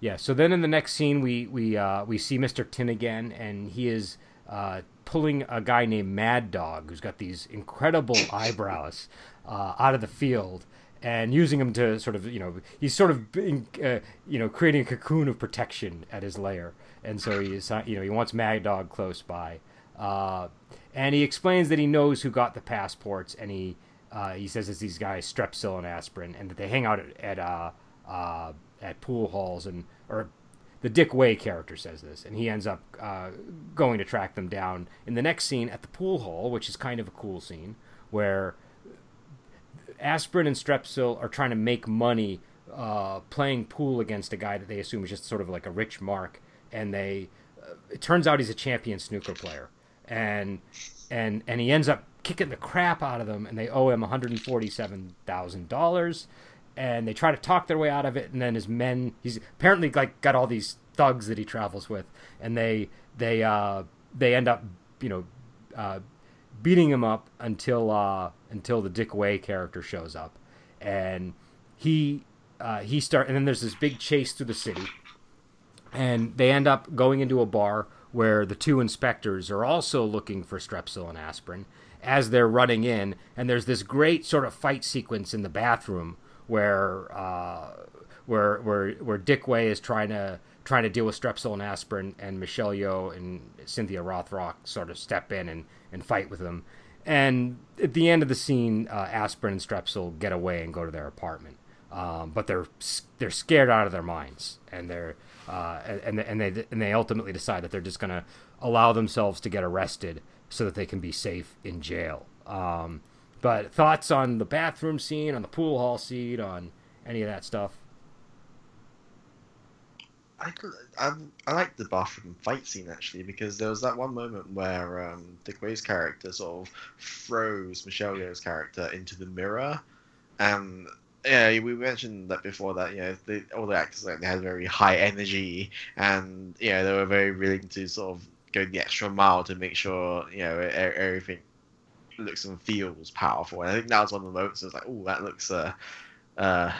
Speaker 1: Yeah. So then in the next scene, we we uh, we see Mr. Tin again, and he is uh, pulling a guy named Mad Dog, who's got these incredible eyebrows, uh, out of the field. And using him to sort of, you know, he's sort of, uh, you know, creating a cocoon of protection at his lair, and so he's, you know, he wants Mad Dog close by, uh, and he explains that he knows who got the passports, and he, uh, he says it's these guys Strepsil and Aspirin, and that they hang out at, at uh, uh, at pool halls and or the Dick Wei character says this, and he ends up uh, going to track them down in the next scene at the pool hall, which is kind of a cool scene where Aspirin and Strepsil are trying to make money uh, playing pool against a guy that they assume is just sort of like a rich mark, and they uh, it turns out he's a champion snooker player, and and and he ends up kicking the crap out of them, and they owe him one hundred and forty seven thousand dollars and they try to talk their way out of it and then his men he's apparently like got all these thugs that he travels with and they they uh they end up you know uh beating him up until uh until the Dick Wei character shows up. And he uh he start and then there's this big chase through the city. And they end up going into a bar where the two inspectors are also looking for strepsil and aspirin as they're running in. And there's this great sort of fight sequence in the bathroom where uh, where where where Dick Wei is trying to trying to deal with Strepsil and aspirin, and Michelle Yeoh and Cynthia Rothrock sort of step in and, and fight with them. And at the end of the scene, uh, aspirin and Strepsil get away and go to their apartment, um, but they're they're scared out of their minds, and they're uh, and and they and they ultimately decide that they're just going to allow themselves to get arrested so that they can be safe in jail. Um, but thoughts on the bathroom scene, on the pool hall scene, on any of that stuff?
Speaker 2: I, I, I like the bathroom fight scene actually because there was that one moment where um, Dick Wei's character sort of throws Michelle Yeoh's character into the mirror, and yeah, we mentioned that before that you know all the actors like they had very high energy and you know they were very willing to sort of go the extra mile to make sure you know everything looks and feels powerful. And I think that was one of the moments. I was like, oh, that looks uh, uh,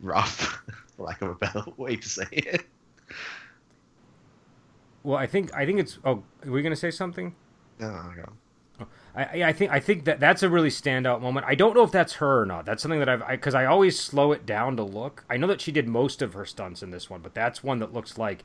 Speaker 2: rough, for lack of a better way to say it.
Speaker 1: Well, I think I think it's. Oh, are we gonna say something?
Speaker 2: No, no.
Speaker 1: Oh, I, I think I think that that's a really standout moment. I don't know if that's her or not. That's something that I've because I, I always slow it down to look. I know that she did most of her stunts in this one, but that's one that looks like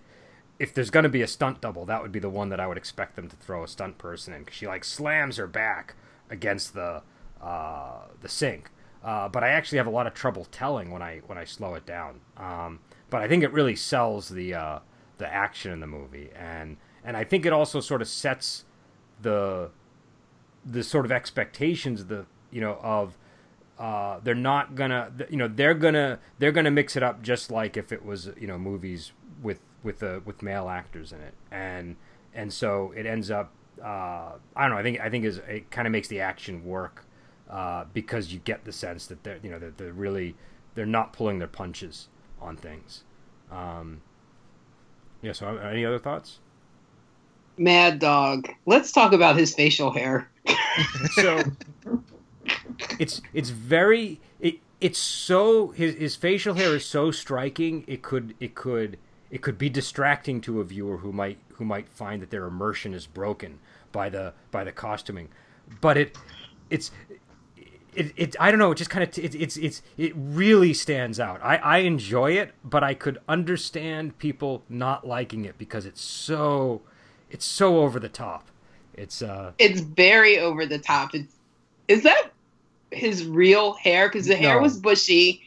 Speaker 1: if there's going to be a stunt double, that would be the one that I would expect them to throw a stunt person in because she like slams her back against the uh, the sink. Uh, but I actually have a lot of trouble telling when I when I slow it down. Um, but I think it really sells the uh, the action in the movie, and and I think it also sort of sets the the sort of expectations the you know of uh, they're not gonna you know they're gonna they're gonna mix it up just like if it was you know movies with with uh, with male actors in it, and and so it ends up uh, I don't know. I think I think is it kind of makes the action work uh, because you get the sense that they're you know that they're really they're not pulling their punches on things. Um, yeah. So, uh, any other thoughts?
Speaker 3: Mad Dog. Let's talk about his facial hair.
Speaker 1: so it's it's very it, it's so his his facial hair is so striking. It could it could it could be distracting to a viewer who might who might find that their immersion is broken by the by the costuming but it it's it, it I don't know it just kind of it, it's it's it really stands out I I enjoy it but I could understand people not liking it because it's so it's so over the top it's uh
Speaker 3: it's very over the top it's is that his real hair because the hair no. was bushy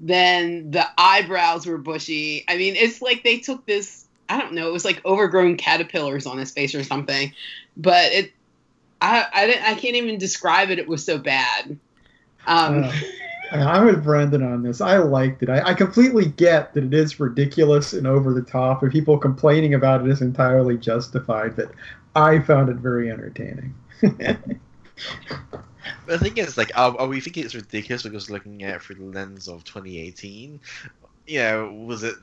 Speaker 3: then the eyebrows were bushy. I mean, it's like they took this. I don't know. It was like overgrown caterpillars on his face or something. But it, I, I, didn't, I can't even describe it. It was so bad. Um,
Speaker 4: uh, I'm with Brendan on this. I liked it. I, I completely get that it is ridiculous and over the top, and people complaining about it is entirely justified. But I found it very entertaining.
Speaker 2: the thing is, like, are, are, we thinking it's ridiculous because looking at it through the lens of 2018? You know, was it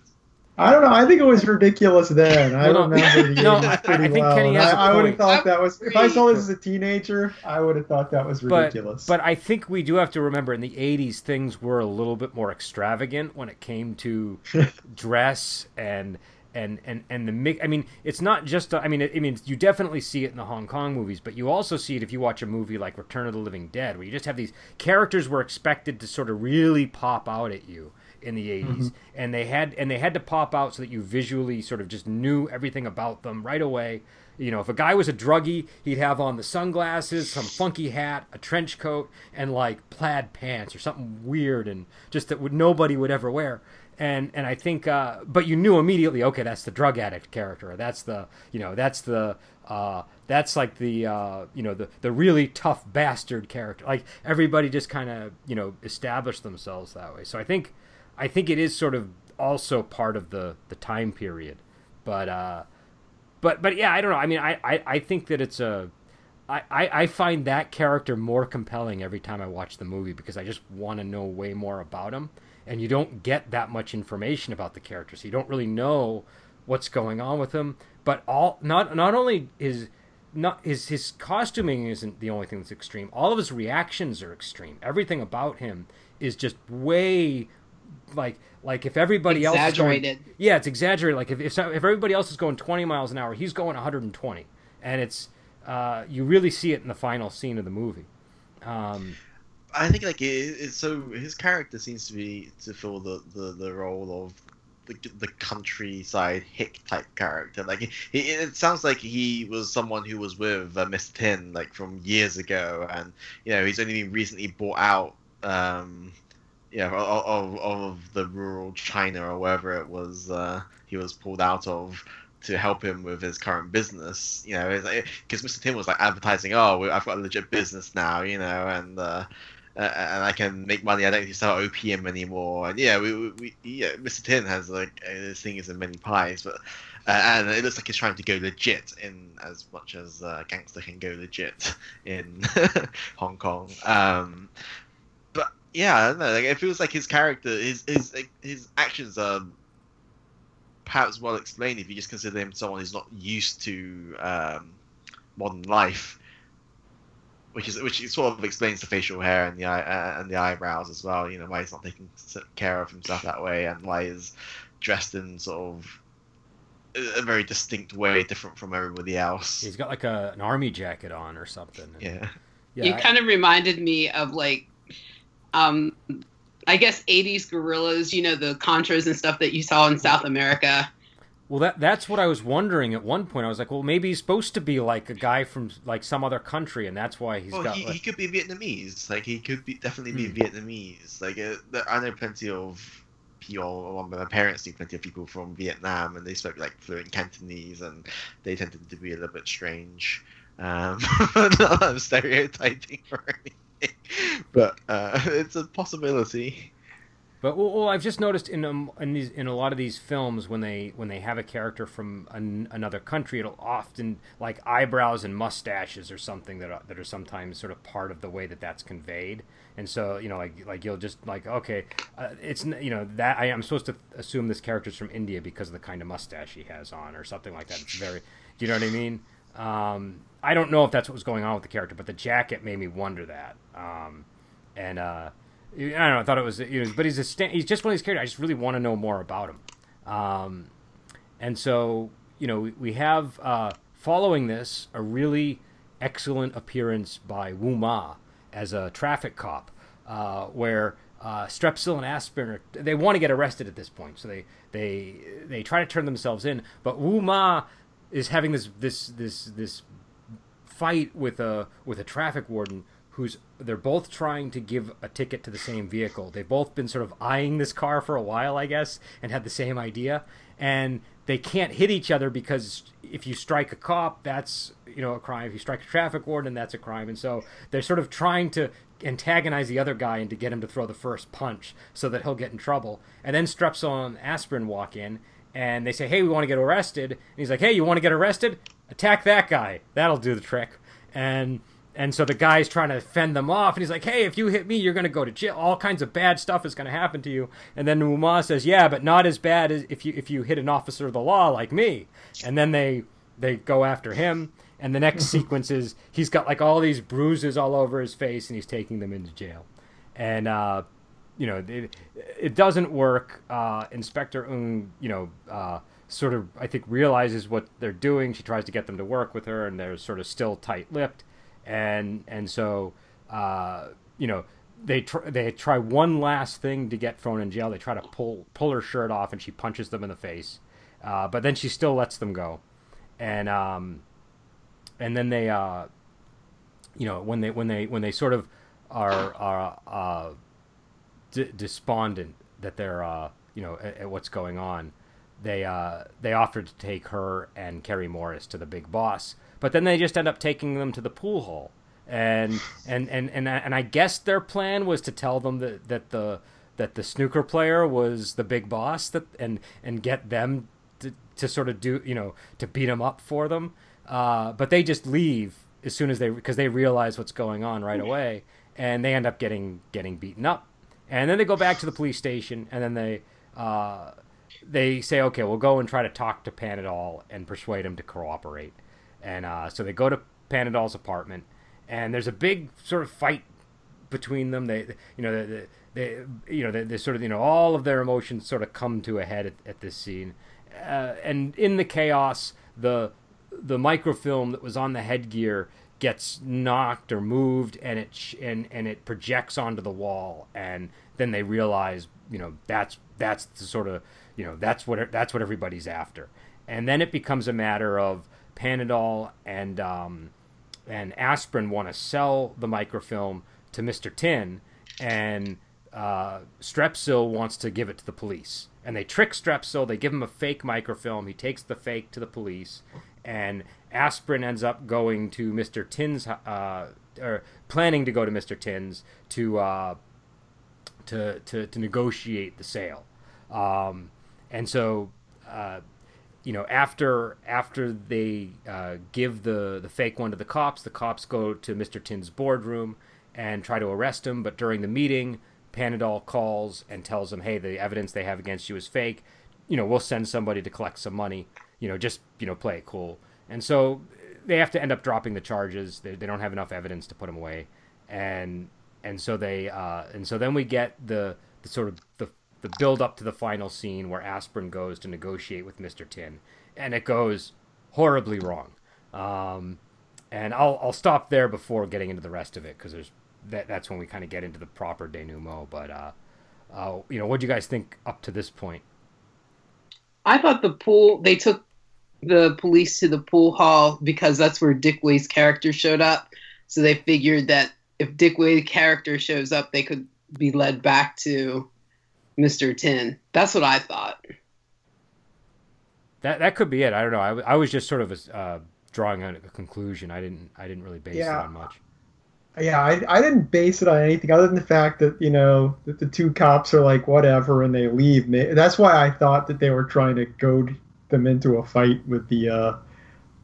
Speaker 4: I don't know. I think it was ridiculous then. I
Speaker 1: Well, no.
Speaker 4: remember the
Speaker 1: No,
Speaker 4: 80s
Speaker 1: I- I think
Speaker 4: well.
Speaker 1: Kenny
Speaker 4: and
Speaker 1: has a
Speaker 4: I, I would have thought
Speaker 3: I
Speaker 4: that was if I saw this as a teenager, I would have thought that was ridiculous.
Speaker 1: but I think we do have to remember in the '80s things were a little bit more extravagant when it came to dress and and and and the mix. I mean, it's not just. I mean, it, I mean, you definitely see it in the Hong Kong movies, but you also see it if you watch a movie like Return of the Living Dead, where you just have these characters were expected to sort of really pop out at you in the 80s and they had and they had to pop out so that you visually sort of just knew everything about them right away. You know if a guy was a druggie he'd have on the sunglasses some funky hat a trench coat and like plaid pants or something weird and just that would nobody would ever wear. And and I think uh, but you knew immediately okay that's the drug addict character. That's the you know that's the uh, that's like the uh, you know the the really tough bastard character. Like everybody just kind of you know established themselves that way. So I think I think it is sort of also part of the the time period, but uh, but but yeah, I don't know. I mean, I I, I think that it's a I, I find that character more compelling every time I watch the movie because I just want to know way more about him, and you don't get that much information about the character, so you don't really know what's going on with him. But all not not only is not his his costuming isn't the only thing that's extreme. All of his reactions are extreme. Everything about him is just way like like if everybody else is going, yeah, it's exaggerated. Like if if, if everybody else is going 20 miles an hour, he's going 120, and it's uh, you really see it in the final scene of the movie. Um,
Speaker 2: I think like it, it's so his character seems to be to fill the the, the role of the, the countryside hick type character. Like it, it sounds like he was someone who was with uh, Mr. Tin like from years ago, and you know he's only been recently bought out. Um, know, of, of, the rural China or wherever it was uh, he was pulled out of to help him with his current business. You know, because Mr. Tin was like advertising, "Oh, I've got a legit business now," you know, and uh, and I can make money. I don't need to sell opium anymore. And yeah, we, we, yeah, Mr. Tin has like uh, his fingers in many pies, but. Uh, and it looks like he's trying to go legit in as much as uh, gangster can go legit in Hong Kong. Um, yeah, I don't know. Like, it feels like his character, his his his actions are perhaps well explained if you just consider him someone who's not used to um, modern life, which is which sort of explains the facial hair and the eye uh, and the eyebrows as well. You know why he's not taking care of himself that way, and why he's dressed in sort of a a very distinct way, different from everybody else.
Speaker 1: he's got like a, an army jacket on or something.
Speaker 2: Yeah.
Speaker 1: yeah.
Speaker 3: you
Speaker 1: I-
Speaker 3: kind of reminded me of like um i guess 80s guerrillas you know the contras and stuff that you saw in south america
Speaker 1: Well, that that's what I was wondering at one point. I was like, well, maybe he's supposed to be like a guy from like some other country, and that's why he's
Speaker 2: well,
Speaker 1: got.
Speaker 2: he,
Speaker 1: like,
Speaker 2: he could be Vietnamese. Like he could be definitely be
Speaker 1: Hmm.
Speaker 2: Vietnamese. Like uh, there, I know plenty of people. Well, my parents knew plenty of people from Vietnam, and they spoke like fluent Cantonese, and they tended to be a little bit strange. Um, not that I'm stereotyping or anything, but uh, it's a possibility.
Speaker 1: But well, well, I've just noticed in um, in these in a lot of these films when they when they have a character from an, another country, it'll often like eyebrows and mustaches or something that are, that are sometimes sort of part of the way that that's conveyed. And so you know, like like you'll just like okay, uh, it's you know that I, I'm supposed to assume this character's from India because of the kind of mustache he has on or something like that. It's very, do you know what I mean? Um, I don't know if that's what was going on with the character, but the jacket made me wonder that. Um, and uh, I don't know. I thought it was, you know, but he's a sta- he's just one of these characters. I just really want to know more about him. Um, and so, you know, we, we have uh, following this a really excellent appearance by Wu Ma as a traffic cop, uh, where uh, Strepsil and Aspirin are, they want to get arrested at this point, so they they they try to turn themselves in, but Wu Ma is having this this this this fight with a with a traffic warden who's they're both trying to give a ticket to the same vehicle. They've both been sort of eyeing this car for a while, I guess, and had the same idea. And they can't hit each other because if you strike a cop, that's you know a crime. If you strike a traffic warden, that's a crime. And so they're sort of trying to antagonize the other guy and to get him to throw the first punch so that he'll get in trouble. And then Strepsil and Aspirin walk in and they say, "Hey, we want to get arrested." And he's like, "Hey, you want to get arrested? Attack that guy. That'll do the trick." And and so the guy's trying to fend them off, and he's like, "Hey, if you hit me, you're going to go to jail. All kinds of bad stuff is going to happen to you." And then Wu Ma says, "Yeah, but not as bad as if you if you hit an officer of the law like me." And then they they go after him, and the next sequence is he's got like all these bruises all over his face, and he's taking them into jail. And uh, you know, it, it doesn't work. Uh, Inspector Ung, you know. Uh, sort of, I think, realizes what they're doing. She tries to get them to work with her, and they're sort of still tight-lipped and and so uh, you know they tr- they try one last thing to get thrown in jail. They try to pull pull her shirt off, and she punches them in the face. Uh, but then she still lets them go, and um, and then they uh, you know when they when they when they sort of are are uh, d- despondent that they're uh, you know at, at what's going on, they uh, they offered to take her and Carrie Morris to the big boss but then they just end up taking them to the pool hall, and and and and and I guess their plan was to tell them that that the that the snooker player was the big boss that and and get them to, to sort of do you know to beat him up for them. Uh, but they just leave as soon as they because they realize what's going on right away, and they end up getting getting beaten up. And then they go back to the police station, and then they uh, they say, okay, we'll go and try to talk to Panadol and persuade him to cooperate. And uh, so they go to Panadol's apartment, and there's a big sort of fight between them. They, you know, they, they you know, they, they, sort of, you know, all of their emotions sort of come to a head at, at this scene. Uh, and in the chaos, the the microfilm that was on the headgear gets knocked or moved, and it sh- and and it projects onto the wall, and then they realize, you know, that's that's the sort of, you know, that's what that's what everybody's after. And then it becomes a matter of Panadol and um, and aspirin want to sell the microfilm to Mr. Tin, and uh, Strepsil wants to give it to the police. And they trick Strepsil. They give him a fake microfilm. He takes the fake to the police, and aspirin ends up going to Mr. Tin's, uh, or planning to go to Mr. Tin's to uh, to, to to negotiate the sale. Um, and so uh, you know, after after they uh, give the the fake one to the cops, the cops go to Mr. Tin's boardroom and try to arrest him. But during the meeting, Panadol calls and tells him, "Hey, the evidence they have against you is fake. You know, we'll send somebody to collect some money. You know, just you know, play it cool." And so they have to end up dropping the charges. They, they don't have enough evidence to put him away, and and so they uh, and so then we get the the sort of the the build up to the final scene where Aspirin goes to negotiate with Mr. Tin, and it goes horribly wrong. Um, and I'll I'll stop there before getting into the rest of it because there's that that's when we kind of get into the proper denouement. But uh, uh, you know, what do you guys think up to this point?
Speaker 3: I thought the pool they took the police to the pool hall because that's where Dick Wei's character showed up. So they figured that if Dick Wei's character shows up, they could be led back to Mr. Tin. That's what I thought.
Speaker 1: That that could be it. I don't know. I, I was just sort of uh, drawing a, conclusion. I didn't I didn't really base yeah. it on much.
Speaker 4: Yeah, I, I didn't base it on anything other than the fact that you know that the two cops are like whatever and they leave. That's why I thought that they were trying to goad them into a fight with the uh,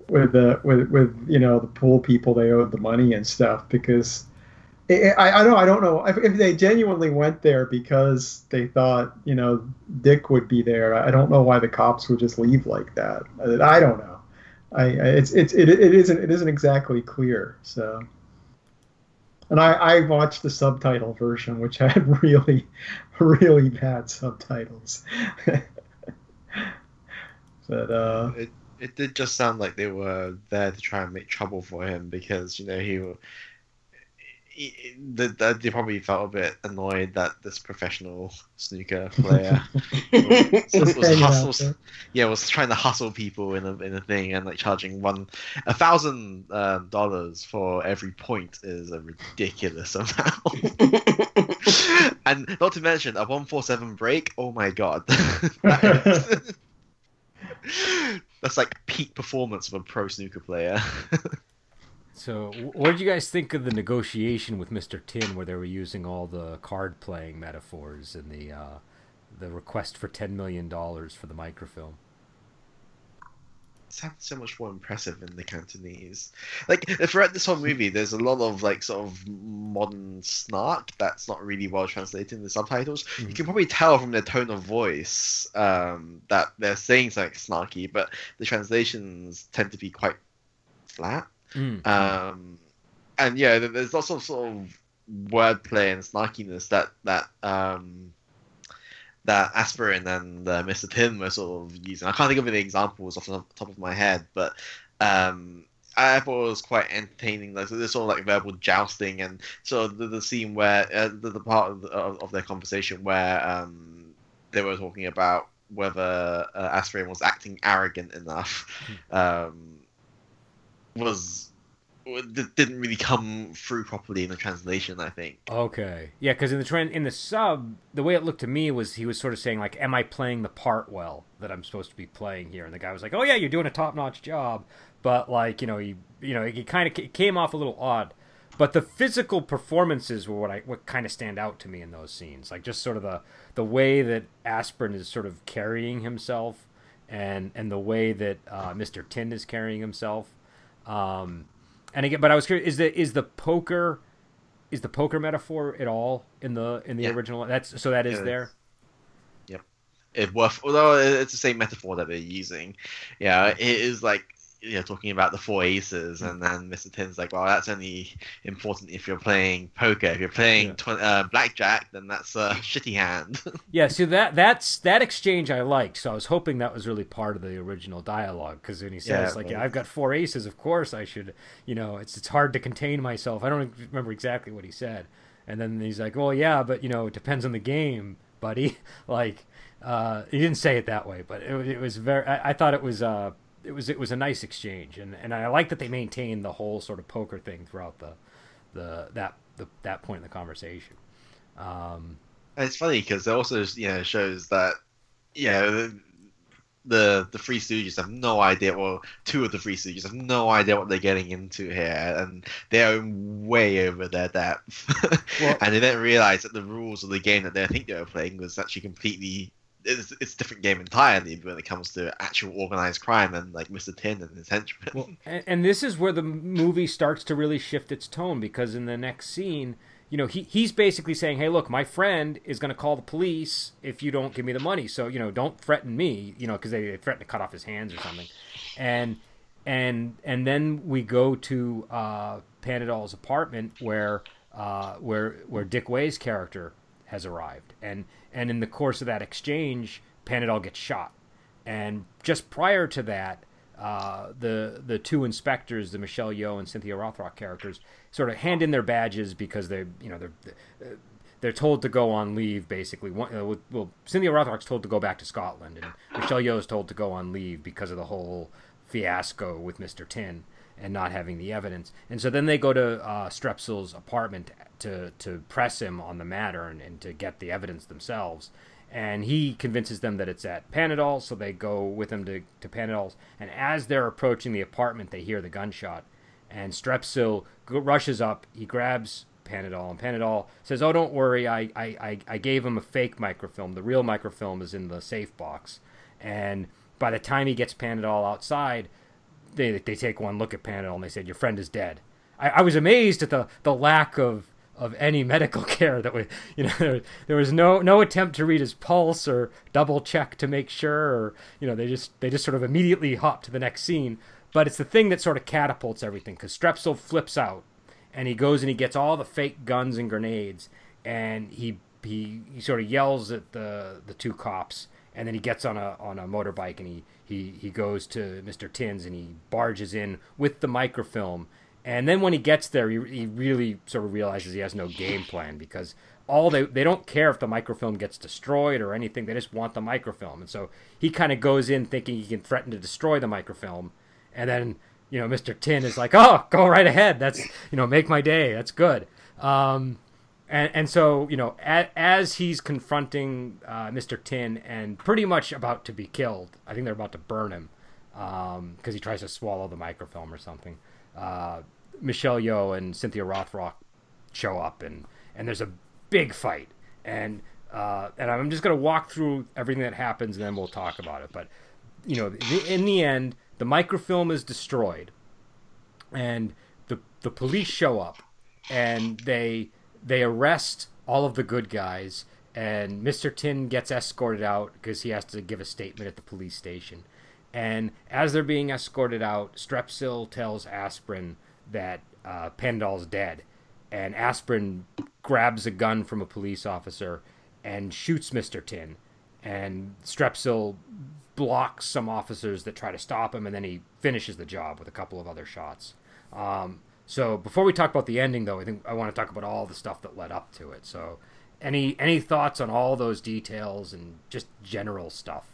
Speaker 4: with the with with you know the pool people they owed the money and stuff because I, I don't I don't know if, if, they genuinely went there because they thought you know Dick would be there. I don't know why the cops would just leave like that. I don't know. I it's it's it, it isn't it isn't exactly clear. So, and I I watched the subtitle version, which had really really bad subtitles. but uh,
Speaker 2: it it did just sound like they were there to try and make trouble for him because you know he that they probably felt a bit annoyed that this professional snooker player was, was hustles, yeah, was trying to hustle people in a in a thing and like charging one a thousand um, dollars for every point is a ridiculous amount. and not to mention a one four seven break. Oh my god, that is, that's like peak performance of a pro snooker player.
Speaker 1: So, what did you guys think of the negotiation with Mr. Tin, where they were using all the card playing metaphors and the uh, the request for ten million dollars for the microfilm?
Speaker 2: Sounds so much more impressive in the Cantonese. Like throughout this whole movie, there's a lot of like sort of modern snark that's not really well translated in the subtitles.
Speaker 1: Mhm.
Speaker 2: You can probably tell from their tone of voice um, that they're saying something snarky, but the translations tend to be quite flat.
Speaker 1: Mm.
Speaker 2: Um, and yeah, there- there's lots of sort of wordplay and snarkiness that that um, that Aspirin and uh, Mr. Tin were sort of using. I can't think of any examples off the top of my head, but um, I thought it was quite entertaining. Like so there's sort of like verbal jousting and sort of the, the scene where uh, the, the part of, the, of, of their conversation where um, they were talking about whether uh, Aspirin was acting arrogant enough. Um, was d- didn't really come through properly in the translation. I think.
Speaker 1: Okay. Yeah, because in the trend in the sub, the way it looked to me was he was sort of saying like, "Am I playing the part well that I'm supposed to be playing here?" And the guy was like, "Oh yeah, you're doing a top notch job," but like you know he you know he kind of came off a little odd. But the physical performances were what I what kind of stand out to me in those scenes, like just sort of the the way that Aspirin is sort of carrying himself, and and the way that uh, Mr. Tin is carrying himself. Um, and again, but I was curious: is the is the poker is the poker metaphor at all in the in the
Speaker 2: Yeah.
Speaker 1: original? That's so that is
Speaker 2: Yeah,
Speaker 1: there. Yep.
Speaker 2: It worth although it's the same metaphor that they're using yeah it is like you know talking about the four aces and then mr tin's like well that's only important if you're playing poker if you're playing
Speaker 1: Yeah.
Speaker 2: tw- uh, blackjack then that's a shitty hand
Speaker 1: Yeah, so that that's that exchange I liked. So I was hoping that was really part of the original dialogue because when he says
Speaker 2: Yeah,
Speaker 1: like,
Speaker 2: right.
Speaker 1: "I've got four aces, of course I should," you know, it's it's hard to contain myself. I don't remember exactly what he said, and then he's like, "Well, yeah, but you know, it depends on the game, buddy." like, uh, he didn't say it that way, but it, was- it was very. I, I thought it was uh, it was it was a nice exchange, and and I like that they maintained the whole sort of poker thing throughout the the that the, that point in the conversation. Um,
Speaker 2: And it's funny because it also you know shows that you know the the Three Stooges have no idea, or two of the Three Stooges have no idea what they're getting into here, and they're way over their depth,
Speaker 1: Well-
Speaker 2: and they don't realize that the rules of the game that they think they were playing was actually completely. It's, it's a different game entirely when it comes to actual organized crime and like Mr. Tin and his henchmen.
Speaker 1: Well, and, and this is where the movie starts to really shift its tone because in the next scene, you know, he he's basically saying, "Hey, look, my friend is going to call the police if you don't give me the money. So you know, don't threaten me. You know, because they, they threatened to cut off his hands or something." And and and then we go to uh, Panadol's apartment where uh, where where Dick Wei's character has arrived, and and in the course of that exchange, Panadol gets shot, and just prior to that, uh, the the two inspectors, the Michelle Yeoh and Cynthia Rothrock characters, sort of hand in their badges because they you know they're they're told to go on leave basically. Uh, well, Cynthia Rothrock's told to go back to Scotland, and Michelle Yeoh is told to go on leave because of the whole fiasco with Mister Tin and not having the evidence. And so then they go to uh, Strepsil's apartment to to press him on the matter and, and to get the evidence themselves. And he convinces them that it's at Panadol, so they go with him to, to Panadol's. And as they're approaching the apartment, they hear the gunshot. And Strepsil rushes up. He grabs Panadol, and Panadol says, "Oh, don't worry. I, I, I, gave him a fake microfilm. The real microfilm is in the safe box." And by the time he gets Panadol outside, they they take one look at Panadol and they said, "Your friend is dead." I, I was amazed at the, the lack of of any medical care that we you know there, there was no no attempt to read his pulse or double check to make sure or you know they just they just sort of immediately hop to the next scene but it's the thing that sort of catapults everything because Strepsil flips out and he goes and he gets all the fake guns and grenades and he he, he sort of yells at the the two cops and then he gets on a on a motorbike and he he, he goes to Mr. Tins and he barges in with the microfilm and then when he gets there he, he really sort of realizes he has no game plan because all they they don't care if the microfilm gets destroyed or anything. They just want the microfilm. And so he kind of goes in thinking he can threaten to destroy the microfilm. And then you know Mr. Tin is like oh go right ahead. That's you know make my day. That's good. Um, and and so you know a, as he's confronting uh, Mr. Tin and pretty much about to be killed I think they're about to burn him because he tries to swallow the microfilm or something uh, Michelle Yeoh and Cynthia Rothrock show up and and there's a big fight and uh, and I'm just gonna walk through everything that happens and then we'll talk about it but you know in the end the microfilm is destroyed, and the the police show up, and they they arrest all of the good guys, and Mr. Tin gets escorted out because he has to give a statement at the police station. And as they're being escorted out, Strepsil tells Aspirin that uh, Panadol's dead, and Aspirin grabs a gun from a police officer and shoots Mr. Tin, and Strepsil blocks some officers that try to stop him, and then he finishes the job with a couple of other shots. Um, so before we talk about the ending, though, I think I want to talk about all the stuff that led up to it. So, any any thoughts on all those details and just general stuff?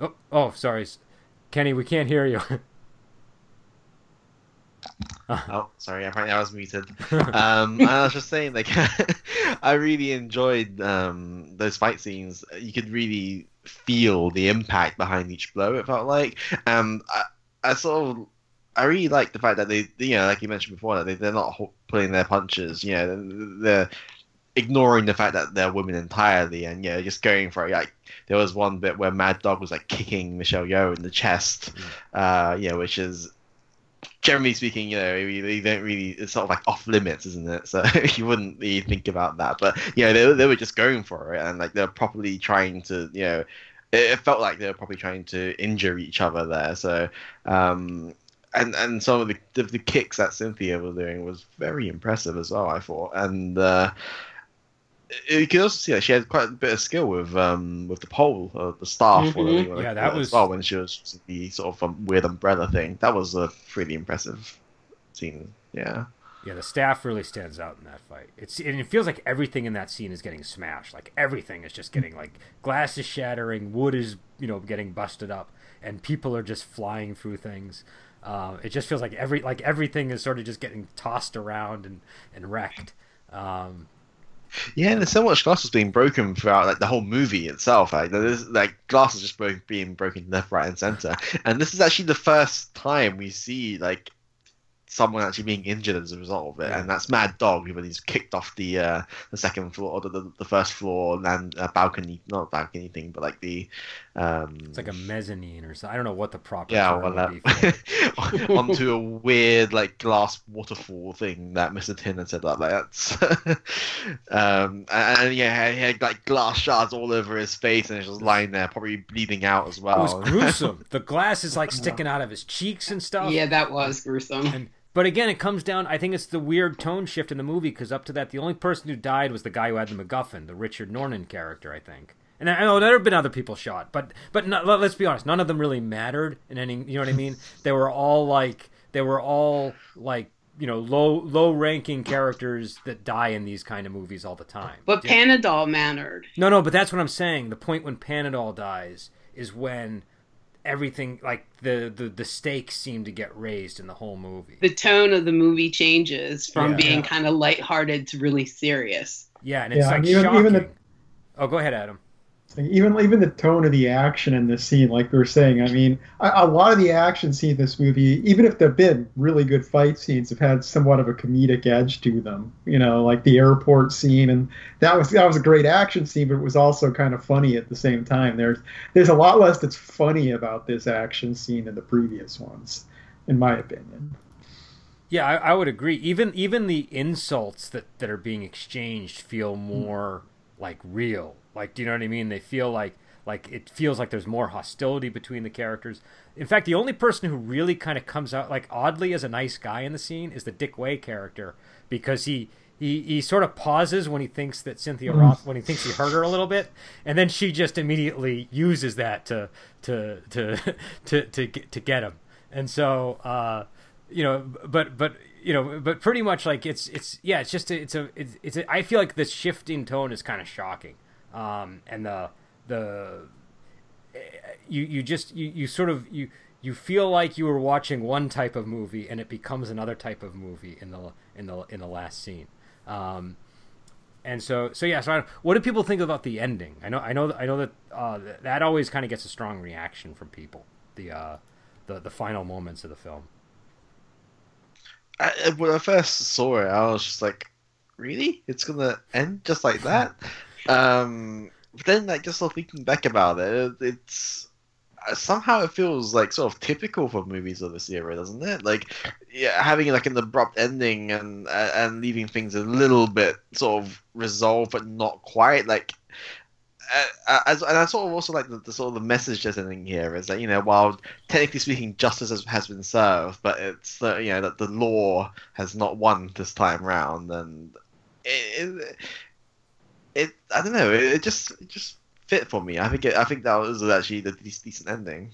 Speaker 1: Oh, oh, sorry, Kenny, we can't hear you.
Speaker 2: oh, sorry, apparently I was muted. Um, I was just saying, like, I really enjoyed um, those fight scenes. You could really feel the impact behind each blow. It felt like, um, I, I sort of, I really like the fact that they, you know, like you mentioned before, that they, they're not pulling their punches. You know, they're ignoring the fact that they're women entirely, and yeah, just going for it. Like there was one bit where Mad Dog was like kicking Michelle Yeoh in the chest, mm. uh, you know, which is generally speaking, you know, you don't really, it's sort of like off limits, isn't it? So you wouldn't really think about that. But, you know, they, they were just going for it and like they're probably trying to, you know, it, it felt like they were probably trying to injure each other there. So, um, and and some of the, the, the kicks that Cynthia was doing was very impressive as well. I thought, and uh, you can also see that she had quite a bit of skill with um with the pole, uh, the staff.
Speaker 1: Mm-hmm. yeah, that was
Speaker 2: well when she was the sort of um, weird umbrella thing. That was a pretty impressive scene. Yeah.
Speaker 1: Yeah, the staff really stands out in that fight. It's and it feels like everything in that scene is getting smashed. Like everything is just getting like glass is shattering, wood is you know getting busted up, and people are just flying through things. Uh, it just feels like every like everything is sort of just getting tossed around and and wrecked. Um,
Speaker 2: yeah, there's so much glass was being broken throughout like the whole movie itself. Like there's like glass is just being broken left, right, and center. And this is actually the first time we see like someone actually being injured as a result of it, yeah. and that's Mad Dog when he's kicked off the uh, the second floor or the, the, the first floor and uh, balcony, not balcony thing, but like the um,
Speaker 1: it's like a mezzanine or something. I don't know what the proper
Speaker 2: yeah, well, uh, onto a weird like glass waterfall thing that Mister Tin had said like that's um, and, and, yeah, he had like glass shards all over his face, and he's just lying there, probably bleeding out as well.
Speaker 1: It was gruesome. the glass is like sticking out of his cheeks and stuff.
Speaker 3: Yeah, that was gruesome.
Speaker 1: And but again, it comes down. I think it's the weird tone shift in the movie because up to that, the only person who died was the guy who had the MacGuffin, the Richard Norton character, I think. And I know there have been other people shot, but but not, let's be honest, none of them really mattered in any. You know what I mean? they were all like they were all like you know low low ranking characters that die in these kind of movies all the time.
Speaker 3: But yeah. Panadol mattered.
Speaker 1: No, no, but that's what I'm saying. The point when Panadol dies is when everything like the, the the stakes seem to get raised in the whole movie.
Speaker 3: The tone of the movie changes from yeah, being yeah. kind of lighthearted to really serious.
Speaker 1: Yeah, and it's yeah, like even, shocking. Even the, oh, go ahead, Adam
Speaker 4: even even the tone of the action in this scene, like we were saying, I mean, a, a, lot of the action scenes in this movie, even if they've been really good fight scenes, have had somewhat of a comedic edge to them. You know, like the airport scene, and that was that was a great action scene, but it was also kind of funny at the same time. There's there's a lot less that's funny about this action scene than the previous ones, in my opinion.
Speaker 1: Yeah, I, I would agree. Even even the insults that that are being exchanged feel more mm. Like real like, do you know what I mean? They feel like like it feels like there's more hostility between the characters. In fact, the only person who really kind of comes out like oddly as a nice guy in the scene is the Dick Wei character because he he, he sort of pauses when he thinks that Cynthia mm. Roth when he thinks he hurt her a little bit, and then she just immediately uses that to to to to to get, to get him. And so uh, you know, but but you know, but pretty much like it's it's yeah, it's just a, it's a it's, it's a, I feel like the shifting tone is kind of shocking um, and the the you you just you, you sort of you you feel like you were watching one type of movie and it becomes another type of movie in the in the in the last scene. Um, and so so yeah. So I, what do people think about the ending? I know I know I know that uh, that always kind of gets a strong reaction from people. The uh, the the final moments of the film.
Speaker 2: I, when I first saw it, I was just like, really? It's gonna end just like that? Um, but then, like, just sort of thinking back about it, it's somehow it feels like sort of typical for movies of this era, doesn't it? Like, yeah, having like an abrupt ending and and leaving things a little bit sort of resolved, but not quite. Like, Uh, uh, as and I sort of also like the, the, sort of the message that's ending here is that you know while technically speaking justice has, has been served, but it's the you know that the law has not won this time round, and it, it, it I don't know, it, it just it just fit for me. I think it, I think that was actually the decent ending.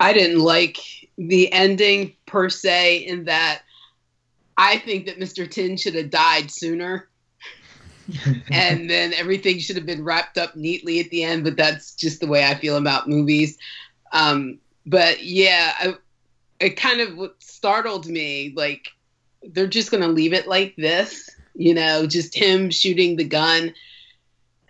Speaker 3: I didn't like the ending per se in that I think that Mr. Tin should have died sooner. and then everything should have been wrapped up neatly at the end, but that's just the way I feel about movies. Um, but yeah, I, it kind of startled me. Like, they're just going to leave it like this you know, just him shooting the gun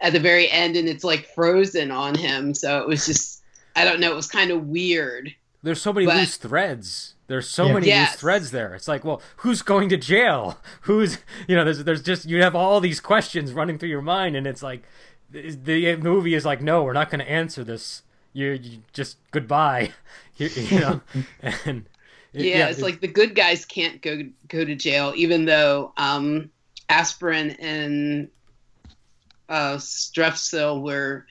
Speaker 3: at the very end and it's like frozen on him. So it was just, I don't know, it was kind of weird.
Speaker 1: There's so many but, loose threads. There's so yeah. many yes. loose threads there. It's like, well, who's going to jail? Who's, you know, there's, there's just, you have all these questions running through your mind and it's like, the movie is like, no, we're not going to answer this. You, you just goodbye, you, you know, and
Speaker 3: it, yeah, yeah, it's, like the good guys can't go go to jail, even though um, aspirin and uh, Strepsil were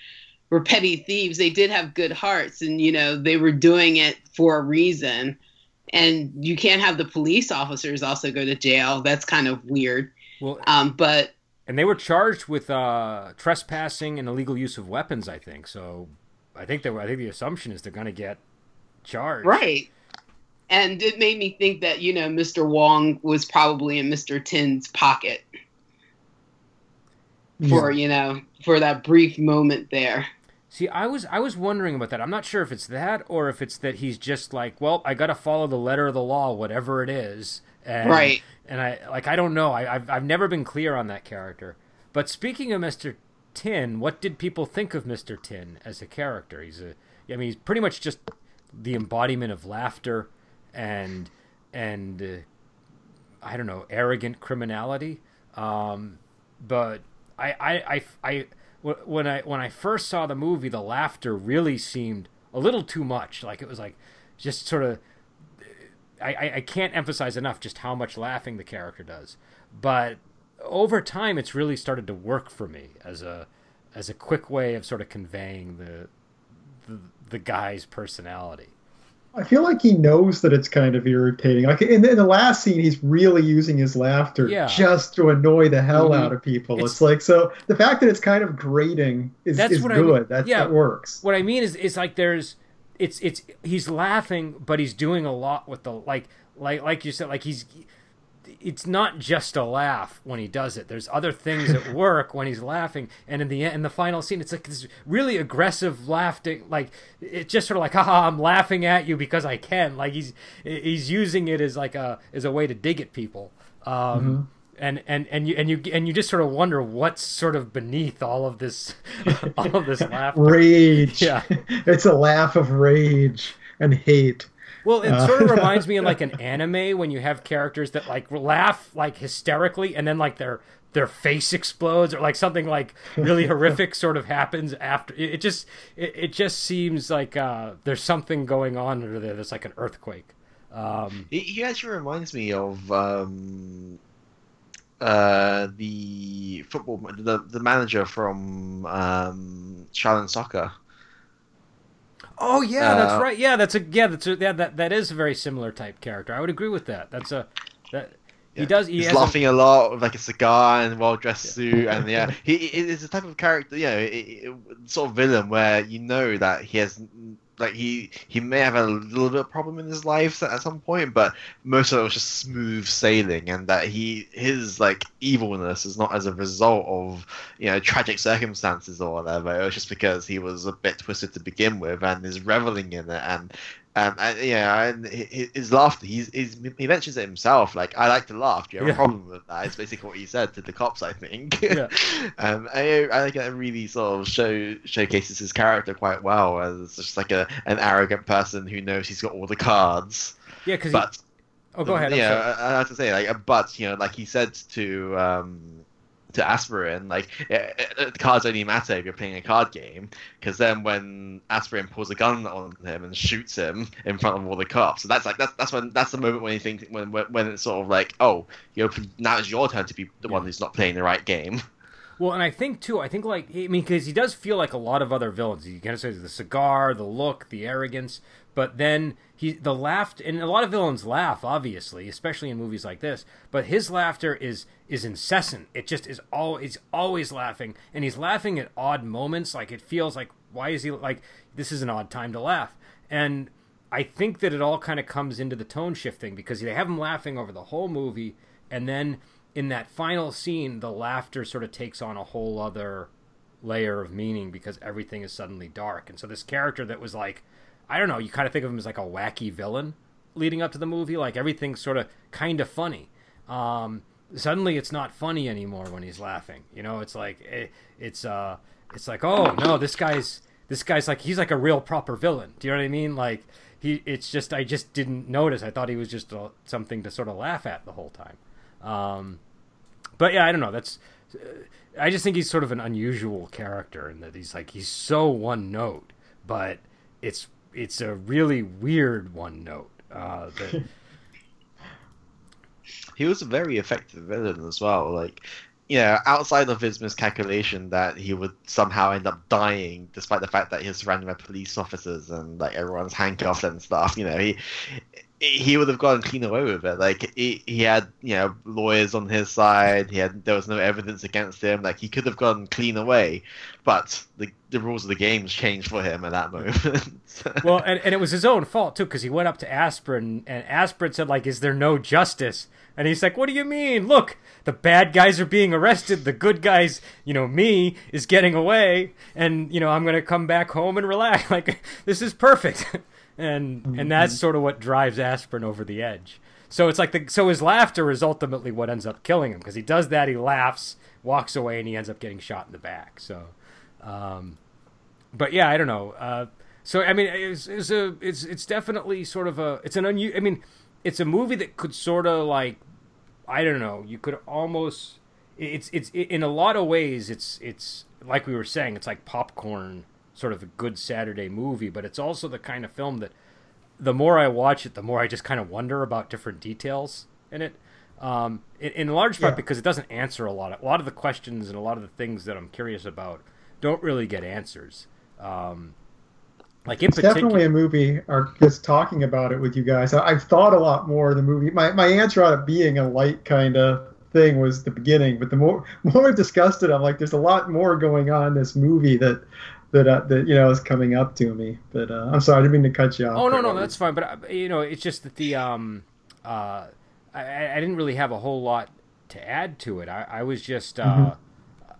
Speaker 3: were petty thieves. They did have good hearts, and you know they were doing it for a reason. And you can't have the police officers also go to jail. That's kind of weird. Well, um, but
Speaker 1: and they were charged with uh, trespassing and illegal use of weapons. I think so. I think they were, I think the assumption is they're going to get charged.
Speaker 3: Right and it made me think that you know Mr. Wong was probably in Mr. Tin's pocket for yeah. you know for that brief moment there.
Speaker 1: See, I was I was wondering about that. I'm not sure if it's that or if it's that he's just like, well, I got to follow the letter of the law, whatever it is. And,
Speaker 3: right.
Speaker 1: And I like I don't know. I, I've I've never been clear on that character. But speaking of Mr. Tin, what did people think of Mr. Tin as a character? He's a I mean, he's pretty much just the embodiment of laughter and and uh, I don't know arrogant criminality. Um, but I, I, I, I when I when I first saw the movie, the laughter really seemed a little too much. Like it was like just sort of. I, I can't emphasize enough just how much laughing the character does, but over time it's really started to work for me as a as a quick way of sort of conveying the the, the guy's personality.
Speaker 4: I feel like he knows that it's kind of irritating. Like in the, in the last scene, he's really using his laughter yeah. just to annoy the hell mm-hmm. out of people. It's, it's, like so the fact that it's kind of grating is, that's is good. I mean. that, yeah, that works.
Speaker 1: What I mean is, it's like there's, it's it's he's laughing, but he's doing a lot with the like like like you said, like he's it's not just a laugh when he does it. There's other things at work when he's laughing, and in the in the final scene, it's like this really aggressive laughing. Like it's just sort of like, haha, I'm laughing at you because I can. Like he's he's using it as like a as a way to dig at people. Um, mm-hmm. And, and and you and you and you just sort of wonder what's sort of beneath all of this all of this laughter.
Speaker 4: Rage. Yeah, it's a laugh of rage and hate.
Speaker 1: Well, it uh, sort of reminds me of like an anime when you have characters that like laugh like hysterically and then like their their face explodes or like something like really horrific sort of happens after it, just it, it, just seems like uh, there's something going on under there that's like an earthquake. Um,
Speaker 2: he actually reminds me of um, uh, the football the, the manager from um, Shaolin Soccer
Speaker 1: Oh yeah, uh, that's right. Yeah, that's a yeah, that's a, yeah, that that is a very similar type character. I would agree with that. That's a that he does. He
Speaker 2: He's laughing a... a... lot with like a cigar and well dressed yeah. suit, and yeah, he is the type of character, you know, it, it, sort of villain where you know that he has like he he may have a little bit of problem in his life at some point, but most of it was just smooth sailing, and that he his like evilness is not as a result of you know tragic circumstances or whatever. It was just because he was a bit twisted to begin with and is reveling in it, and um, and, yeah, and his laughter, he's, he's, he mentions it himself. Like, I like to laugh. Do you have yeah. a problem with that? It's basically what he said to the cops, I think. Yeah. um, I, I think it really sort of show showcases his character quite well as just like a an arrogant person who knows he's got all the cards.
Speaker 1: Yeah, because
Speaker 2: but
Speaker 1: Oh, go ahead.
Speaker 2: Yeah. I, I have to say, like, but you know, like he said to um, to Aspirin, like, eh, eh, cards only matter if you're playing a card game, because then when Aspirin pulls a gun on him and shoots him in front of all the cops, so that's like that's that's when that's the moment when you think when when, it's sort of like, oh, you know, now it's your turn to be the one who's not playing the right game.
Speaker 1: Well, and I think too. I think like I mean, because he does feel like a lot of other villains. You kind of say the cigar, the look, the arrogance, but then he the laugh, and a lot of villains laugh, obviously, especially in movies like this. But his laughter is is incessant. It just is always always laughing, and he's laughing at odd moments. Like it feels like why is he like this is an odd time to laugh, and I think that it all kind of comes into the tone shifting because they have him laughing over the whole movie, and then in that final scene, the laughter sort of takes on a whole other layer of meaning because everything is suddenly dark. And so this character that was like, I don't know, you kind of think of him as like a wacky villain leading up to the movie, like everything's sort of kind of funny. Um, suddenly, it's not funny anymore when he's laughing. You know, it's like it, it's uh, it's like oh no, this guy's this guy's like he's like a real proper villain. Do you know what I mean? Like he, it's just I just didn't notice. I thought he was just uh something to sort of laugh at the whole time. Um, but yeah, I don't know. That's uh, I just think he's sort of an unusual character in that he's like he's so one note, but it's it's a really weird one note. Uh, that,
Speaker 2: he was a very effective villain as well. Like, you know, outside of his miscalculation that he would somehow end up dying, despite the fact that he's surrounded by police officers and like everyone's handcuffed and stuff. You know, he he would have gone clean away with it. Like he, he had you know lawyers on his side. He had there was no evidence against him. Like he could have gone clean away, but the the rules of the games changed for him at that moment.
Speaker 1: well, and, and it was his own fault too because he went up to Aspirin and Aspirin said like, "Is there no justice?" And he's like, "What do you mean? Look, the bad guys are being arrested. The good guys, you know, me is getting away, and you know I'm gonna come back home and relax. Like this is perfect." and and that's sort of what drives Aspirin over the edge. So it's like the so his laughter is ultimately what ends up killing him because he does that. He laughs, walks away, and he ends up getting shot in the back. So, um, but yeah, I don't know. Uh, so I mean, it's, it's a it's it's definitely sort of a it's an unusual. I mean, it's a movie that could sort of like I don't know. You could almost it's it's in a lot of ways it's it's like we were saying. It's like popcorn sort of a good Saturday movie, but it's also the kind of film that the more I watch it, the more I just kind of wonder about different details in it. Um, in, in, large part yeah. because it doesn't answer a lot of a lot of the questions and a lot of the things that I'm curious about don't really get answers. Um, like
Speaker 4: it's
Speaker 1: particular...
Speaker 4: definitely a movie. Or just talking about it with you guys, I, have thought a lot more of the movie. My my answer out of being a light kind of thing was the beginning, but the more more I've discussed it, I'm like, there's a lot more going on in this movie that that uh, that you know is coming up to me. But uh, I'm sorry, I didn't mean to cut you off.
Speaker 1: Oh no, no, that's fine. But uh, you know, it's just that the um, uh, I, I didn't really have a whole lot to add to it. I, I was just uh, mm-hmm.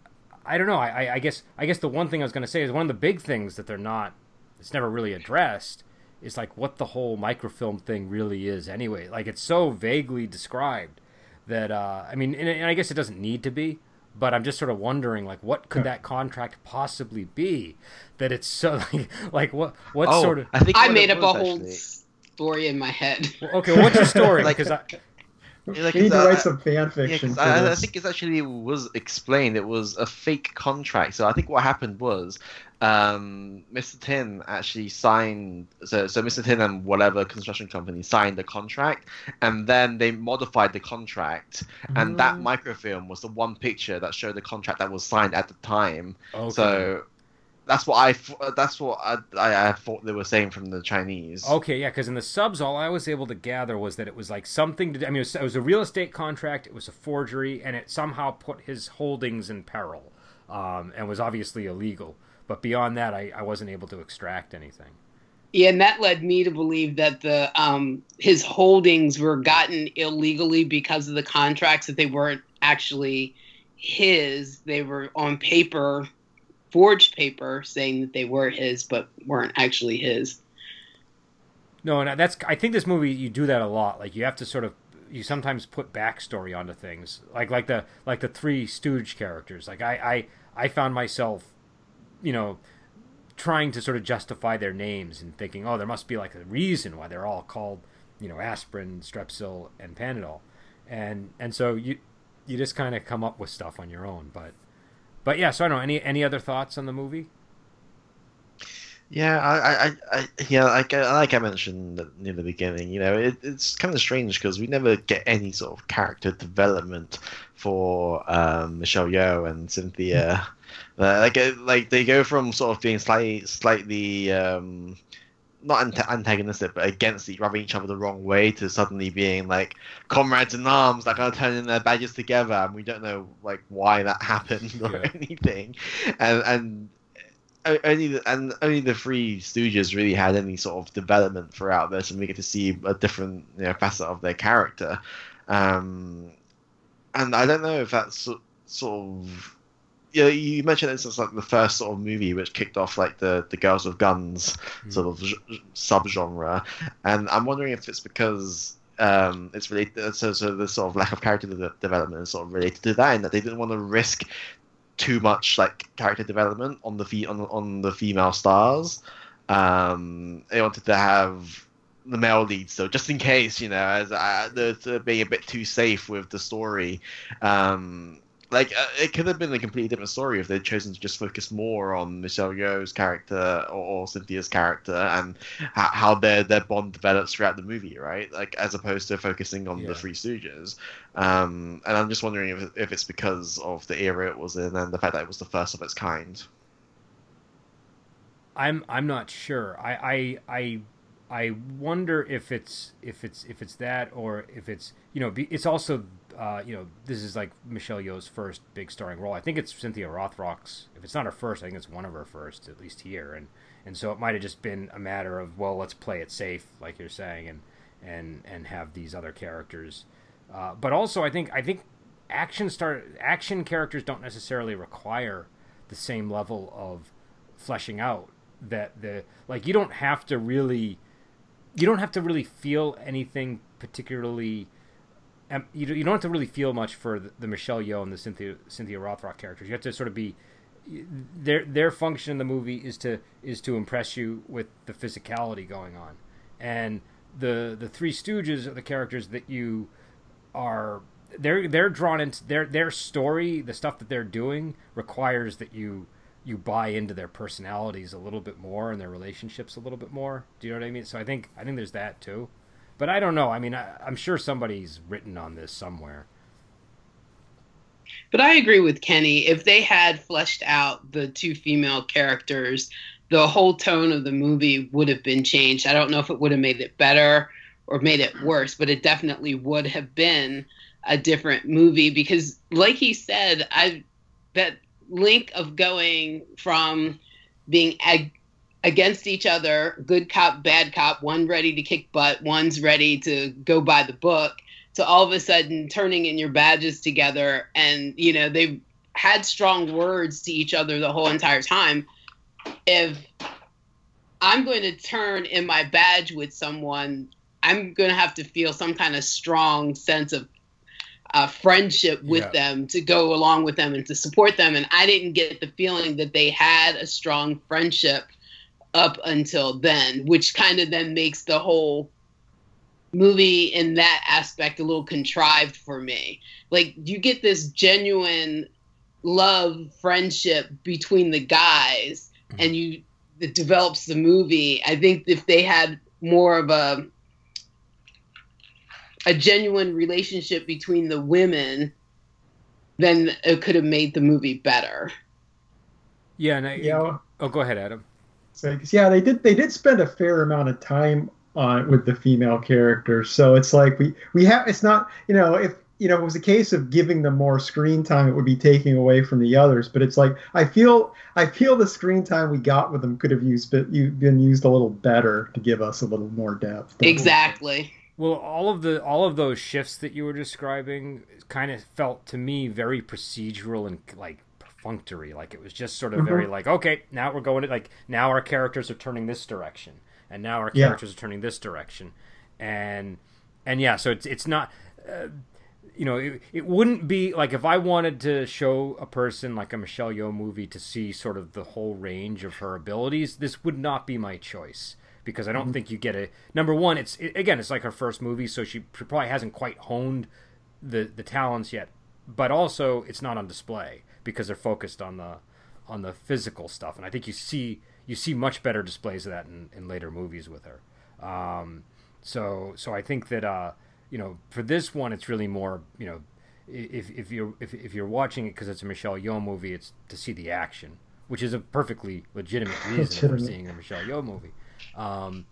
Speaker 1: I don't know. I, I guess I guess the one thing I was going to say is one of the big things that they're not. It's never really addressed. Is like what the whole microfilm thing really is anyway. Like it's so vaguely described that uh, I mean, and, and I guess it doesn't need to be but I'm just sort of wondering, like, what could that contract possibly be? That it's so like, like what what
Speaker 2: oh,
Speaker 1: sort of?
Speaker 2: I think
Speaker 3: I made up a whole story in my head.
Speaker 1: Well, okay, well, what's your story?
Speaker 2: like,
Speaker 1: because I.
Speaker 4: Like, we need to write some fan fiction.
Speaker 2: Yeah, I, I, think it actually was explained. It was a fake contract. So I think what happened was um, Mr. Tin actually signed. So, so Mr. Tin and whatever construction company signed the contract, and then they modified the contract, and mm. that microfilm was the one picture that showed the contract that was signed at the time. Okay. So that's what I that's what I, I, I, thought they were saying from the Chinese.
Speaker 1: Okay, yeah, because in the subs, all I was able to gather was that it was like something to. I mean, it was, it was, a real estate contract. It was a forgery, and it somehow put his holdings in peril, um, and was obviously illegal. But beyond that, I, I wasn't able to extract anything.
Speaker 3: Yeah, and that led me to believe that the um, his holdings were gotten illegally because of the contracts that they weren't actually his. They were on paper, forged paper, saying that they were his, but weren't actually his.
Speaker 1: No, and that's I think this movie you do that a lot. Like you have to sort of you sometimes put backstory onto things, like like the like the three Stooge characters. Like I I I found myself you know, trying to sort of justify their names and thinking, oh, there must be like a reason why they're all called you know aspirin, Strepsil, and Panadol, and and so you you just kind of come up with stuff on your own. But but yeah, so I don't know any any other thoughts on the movie.
Speaker 2: Yeah, I, I, I yeah, like, like I mentioned near the beginning, you know, it, it's kind of strange because we never get any sort of character development for um, Michelle Yeoh and Cynthia. Like, like they go from sort of being slightly, slightly um, not antagonistic, but against each, rubbing each other the wrong way, to suddenly being like comrades in arms, like are turning their badges together, and we don't know like why that happened or yeah. anything, and and only the, and only the three Stooges really had any sort of development throughout this, and we get to see a different you know, facet of their character. Um, and I don't know if that's sort of you know, you mentioned this as like the first sort of movie which kicked off like the the girls with guns mm. sort of subgenre, and I'm wondering if it's because um, it's related. So, so the sort of lack of character development is sort of related to that, and that they didn't want to risk too much like character development on the fe- on, on the female stars. Um, they wanted to have the male lead, so just in case, you know, as uh, the, being a bit too safe with the story. Um, like uh, it could have been a completely different story if they'd chosen to just focus more on Michelle Yeoh's character or, or Cynthia's character and how, how, their their bond develops throughout the movie, right? Like as opposed to focusing on yeah. the Three Stooges. Um, and I'm just wondering if if it's because of the era it was in and the fact that it was the first of its kind.
Speaker 1: I'm I'm not sure. I I I, I wonder if it's if it's if it's that or if it's you know it's also uh, you know, this is like Michelle Yeoh's first big starring role. I think it's Cynthia Rothrock's. If it's not her first, I think it's one of her first, at least here. And and so it might have just been a matter of well, let's play it safe, like you're saying, and and and have these other characters. Uh, but also, I think I think action start action characters don't necessarily require the same level of fleshing out that the like you don't have to really you don't have to really feel anything particularly you don't have to really feel much for the, the Michelle Yeoh and the Cynthia Cynthia Rothrock characters. You have to sort of be their their function in the movie is to is to impress you with the physicality going on, and the the Three Stooges are the characters that you are they're they're drawn into their their story. The stuff that they're doing requires that you you buy into their personalities a little bit more and their relationships a little bit more. Do you know what I mean? So I think I think there's that too. But I don't know. I mean, I, I'm sure somebody's written on this somewhere.
Speaker 3: But I agree with Kenny. If they had fleshed out the two female characters, the whole tone of the movie would have been changed. I don't know if it would have made it better or made it worse, but it definitely would have been a different movie because, like he said, I that link of going from being ag- against each other, good cop, bad cop, one ready to kick butt, one's ready to go by the book, to all of a sudden turning in your badges together. And, you know, they've had strong words to each other the whole entire time. If I'm going to turn in my badge with someone, I'm going to have to feel some kind of strong sense of uh, friendship with yeah. them to go along with them and to support them. And I didn't get the feeling that they had a strong friendship up until then, which kind of then makes the whole movie in that aspect a little contrived for me. Like you get this genuine love friendship between the guys mm-hmm. and you it develops the movie. I think if they had more of a a genuine relationship between the women, then it could have made the movie better.
Speaker 1: Yeah, and I, yeah. Oh, go ahead, Adam.
Speaker 4: So, yeah, they did they did spend a fair amount of time on with the female characters. So it's like we we have it's not you know if you know it was a case of giving them more screen time, it would be taking away from the others. But it's like I feel I feel the screen time we got with them could have used been used a little better to give us a little more depth.
Speaker 3: Exactly.
Speaker 1: Well, all of the all of those shifts that you were describing kind of felt to me very procedural and like perfunctory. Like it was just sort of mm-hmm. very like, okay, now we're going to like now our characters are turning this direction, and now our characters yeah. are turning this direction, and and yeah, so it's it's not. Uh, you know, it, it wouldn't be like if I wanted to show a person like a Michelle Yeoh movie to see sort of the whole range of her abilities, this would not be my choice because I don't mm-hmm. think you get a number one. It's it, again, it's like her first movie, so she probably hasn't quite honed the the talents yet. But also, it's not on display because they're focused on the on the physical stuff, and I think you see you see much better displays of that in, in later movies with her. Um, so so I think that uh, you know for this one, it's really more you know if if you're if, if you're watching it because it's a Michelle Yeoh movie, it's to see the action, which is a perfectly legitimate reason legitimate. for seeing a Michelle Yeoh movie. Um,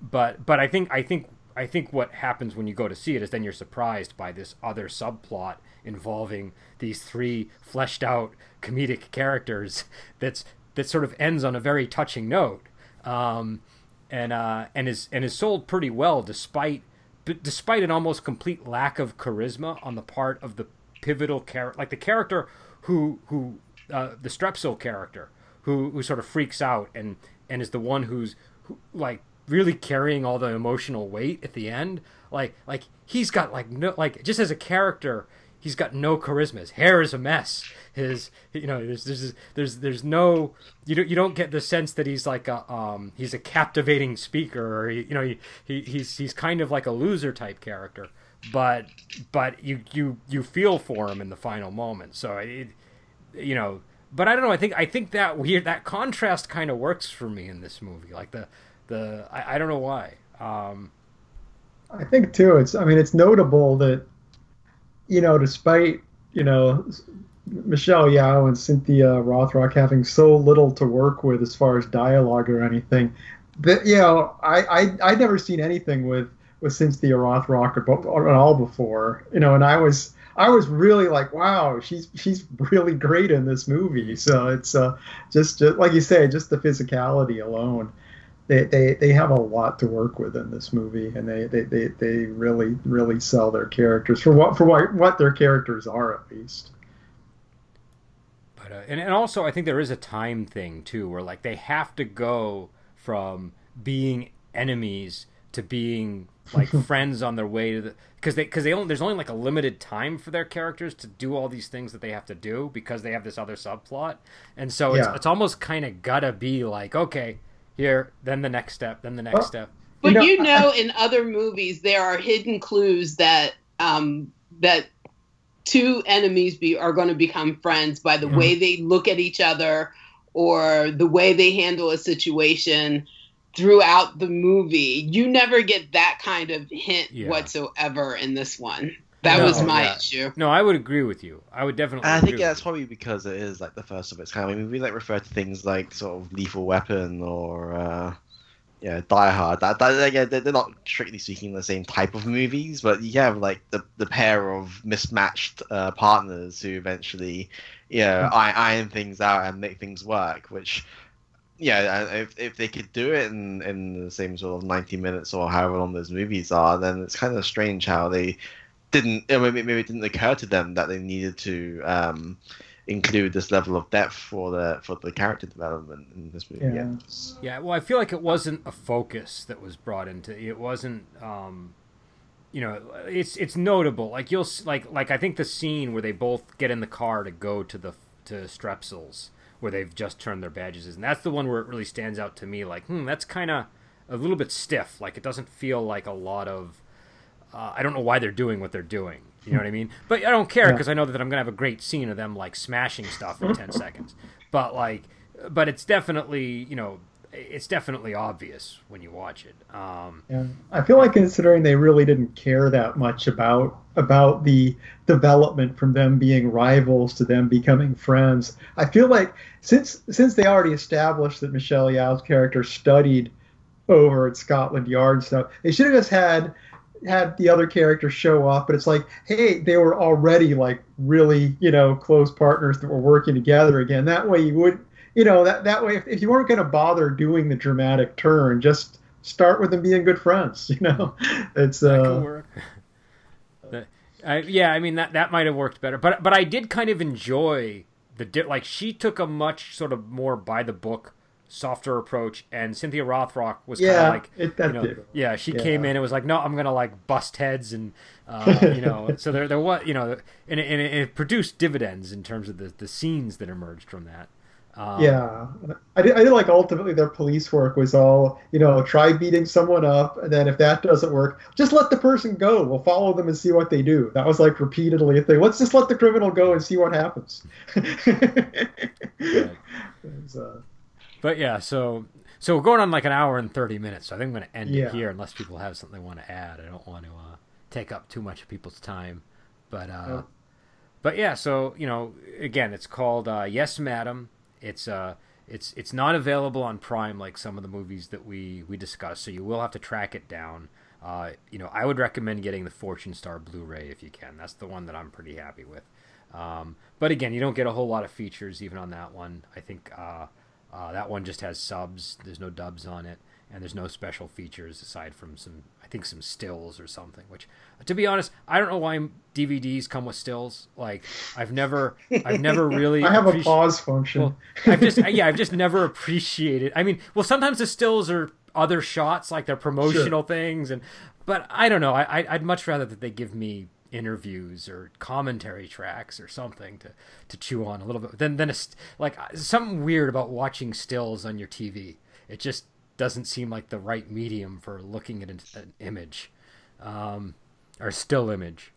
Speaker 1: but but I think I think I think what happens when you go to see it is then you're surprised by this other subplot involving these three fleshed out comedic characters that's that sort of ends on a very touching note. Um, and uh, and is and is sold pretty well despite despite an almost complete lack of charisma on the part of the pivotal character, like the character who who uh, the Strepsil character who who sort of freaks out and and is the one who's who, like really carrying all the emotional weight at the end. Like like he's got like no like just as a character, he's got no charisma. His hair is a mess. His you know there's there's there's there's no you don't you don't get the sense that he's like a um he's a captivating speaker or he, you know he, he he's he's kind of like a loser type character. But but you you you feel for him in the final moment. So it you know but I don't know. I think I think that weird that contrast kind of works for me in this movie. Like the the I, I don't know why. Um,
Speaker 4: I think too. It's I mean it's notable that you know, despite you know Michelle Yeoh and Cynthia Rothrock having so little to work with as far as dialogue or anything, that you know, I I I'd never seen anything with with Cynthia Rothrock at all before, you know, and I was I was really like, wow, she's she's really great in this movie. So it's uh, just, just like you say, just the physicality alone they, they, they have a lot to work with in this movie, and they, they, they, they really really sell their characters for what for what, what their characters are at least.
Speaker 1: But uh, and and also I think there is a time thing too, where like they have to go from being enemies to being like friends on their way to the because they because they only there's only like a limited time for their characters to do all these things that they have to do because they have this other subplot, and so it's yeah. it's almost kind of gotta be like okay here, then the next step, then the next step.
Speaker 3: But you know, you know in other movies there are hidden clues that um, that two enemies be are going to become friends by the mm-hmm. way they look at each other or the way they handle a situation throughout the movie. You never get that kind of hint yeah. whatsoever in this one. That no, was my yeah. issue.
Speaker 1: No, I would agree with you. I would definitely.
Speaker 2: I think yeah, that's probably because it is like the first of its kind. I mean, we like refer to things like sort of Lethal Weapon or uh, yeah, Die Hard. That, that yeah, they're not strictly speaking the same type of movies, but you have like the the pair of mismatched uh, partners who eventually, you know, mm. iron things out and make things work, which yeah, if, if they could do it in, in the same sort of 90 minutes or however long those movies are, then it's kind of strange how they didn't maybe, maybe it didn't occur to them that they needed to um, include this level of depth for the for the character development in this movie.
Speaker 1: Yeah. yeah. Well, I feel like it wasn't a focus that was brought into it. Wasn't. Um, you know, it's it's notable. Like you'll like like I think the scene where they both get in the car to go to the to Strepsils, where they've just turned their badges, and that's the one where it really stands out to me. Like, hmm, that's kind of a little bit stiff. Like it doesn't feel like a lot of uh, I don't know why they're doing what they're doing. You know what I mean? But I don't care because yeah. I know that I'm gonna have a great scene of them like smashing stuff in ten seconds. But like, but it's definitely you know it's definitely obvious when you watch it. Um,
Speaker 4: yeah, I feel like considering they really didn't care that much about about the development from them being rivals to them becoming friends. I feel like since since they already established that Michelle Yeoh's character studied over at Scotland Yard stuff, they should have just had had the other characters show up, but it's like, hey, they were already like really, you know, close partners that were working together again. That way you would, you know, that that way if, if you weren't going to bother doing the dramatic turn, just start with them being good friends. You know, it's uh, that could work.
Speaker 1: I, yeah, I mean that that might have worked better, but but I did kind of enjoy the like she took a much sort of more by the book softer approach and cynthia rothrock was yeah, kind of like it, you know, yeah she yeah. came in and was like no i'm gonna like bust heads and uh, you know so there there was you know and, and it, it, produced dividends in terms of the, the scenes that emerged from that. Um,
Speaker 4: yeah, I did, I did like ultimately their police work was all you know try beating someone up and then if that doesn't work just let the person go. We'll follow them and see what they do. That was like repeatedly a thing. Let's just let the criminal go and see what happens.
Speaker 1: Right.
Speaker 4: Uh,
Speaker 1: But yeah, so so we're going on like an hour and thirty minutes. So I think I'm going to end
Speaker 4: Yeah.
Speaker 1: it here unless people have something they want to add. I don't want to uh, take up too much of people's time. But uh,
Speaker 4: Yeah.
Speaker 1: but yeah, so you know, again, it's called uh, Yes, Madam. It's uh, it's it's not available on Prime like some of the movies that we we discussed. So you will have to track it down. Uh, you know, I would recommend getting the Fortune Star Blu-ray if you can. That's the one that I'm pretty happy with. Um, but again, you don't get a whole lot of features even on that one. I think uh, uh, that one just has subs. There's no dubs on it, and there's no special features aside from some, I think, some stills or something. Which, to be honest, I don't know why DVDs come with stills. Like, I've never, I've never really.
Speaker 4: I have a pause function.
Speaker 1: well, I've just yeah, I've just never appreciated. I mean, well, sometimes the stills are other shots, like they're promotional things, and but I don't know. I- I'd much rather that they give me interviews or commentary tracks or something to to chew on a little bit Then then st- like something weird about watching stills on your TV. It just doesn't seem like the right medium for looking at an, an image, um, or still image.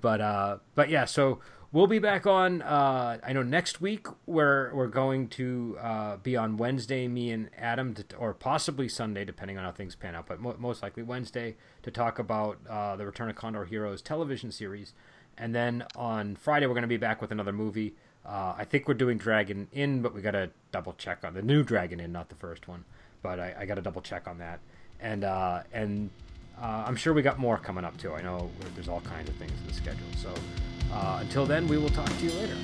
Speaker 1: But uh, but yeah, so we'll be back on. Uh, I know next week we're we're going to uh, be on Wednesday, me and Adam, to, or possibly Sunday, depending on how things pan out. But mo- most likely Wednesday to talk about uh, the Return of Condor Heroes television series, and then on Friday we're going to be back with another movie. Uh, I think we're doing Dragon Inn, but we got to double check on the new Dragon Inn, not the first one. But I, I got to double check on that, and uh, and uh, I'm sure we got more coming up too. I know there's all kinds of things in the schedule. So uh, until then, we will talk to you later.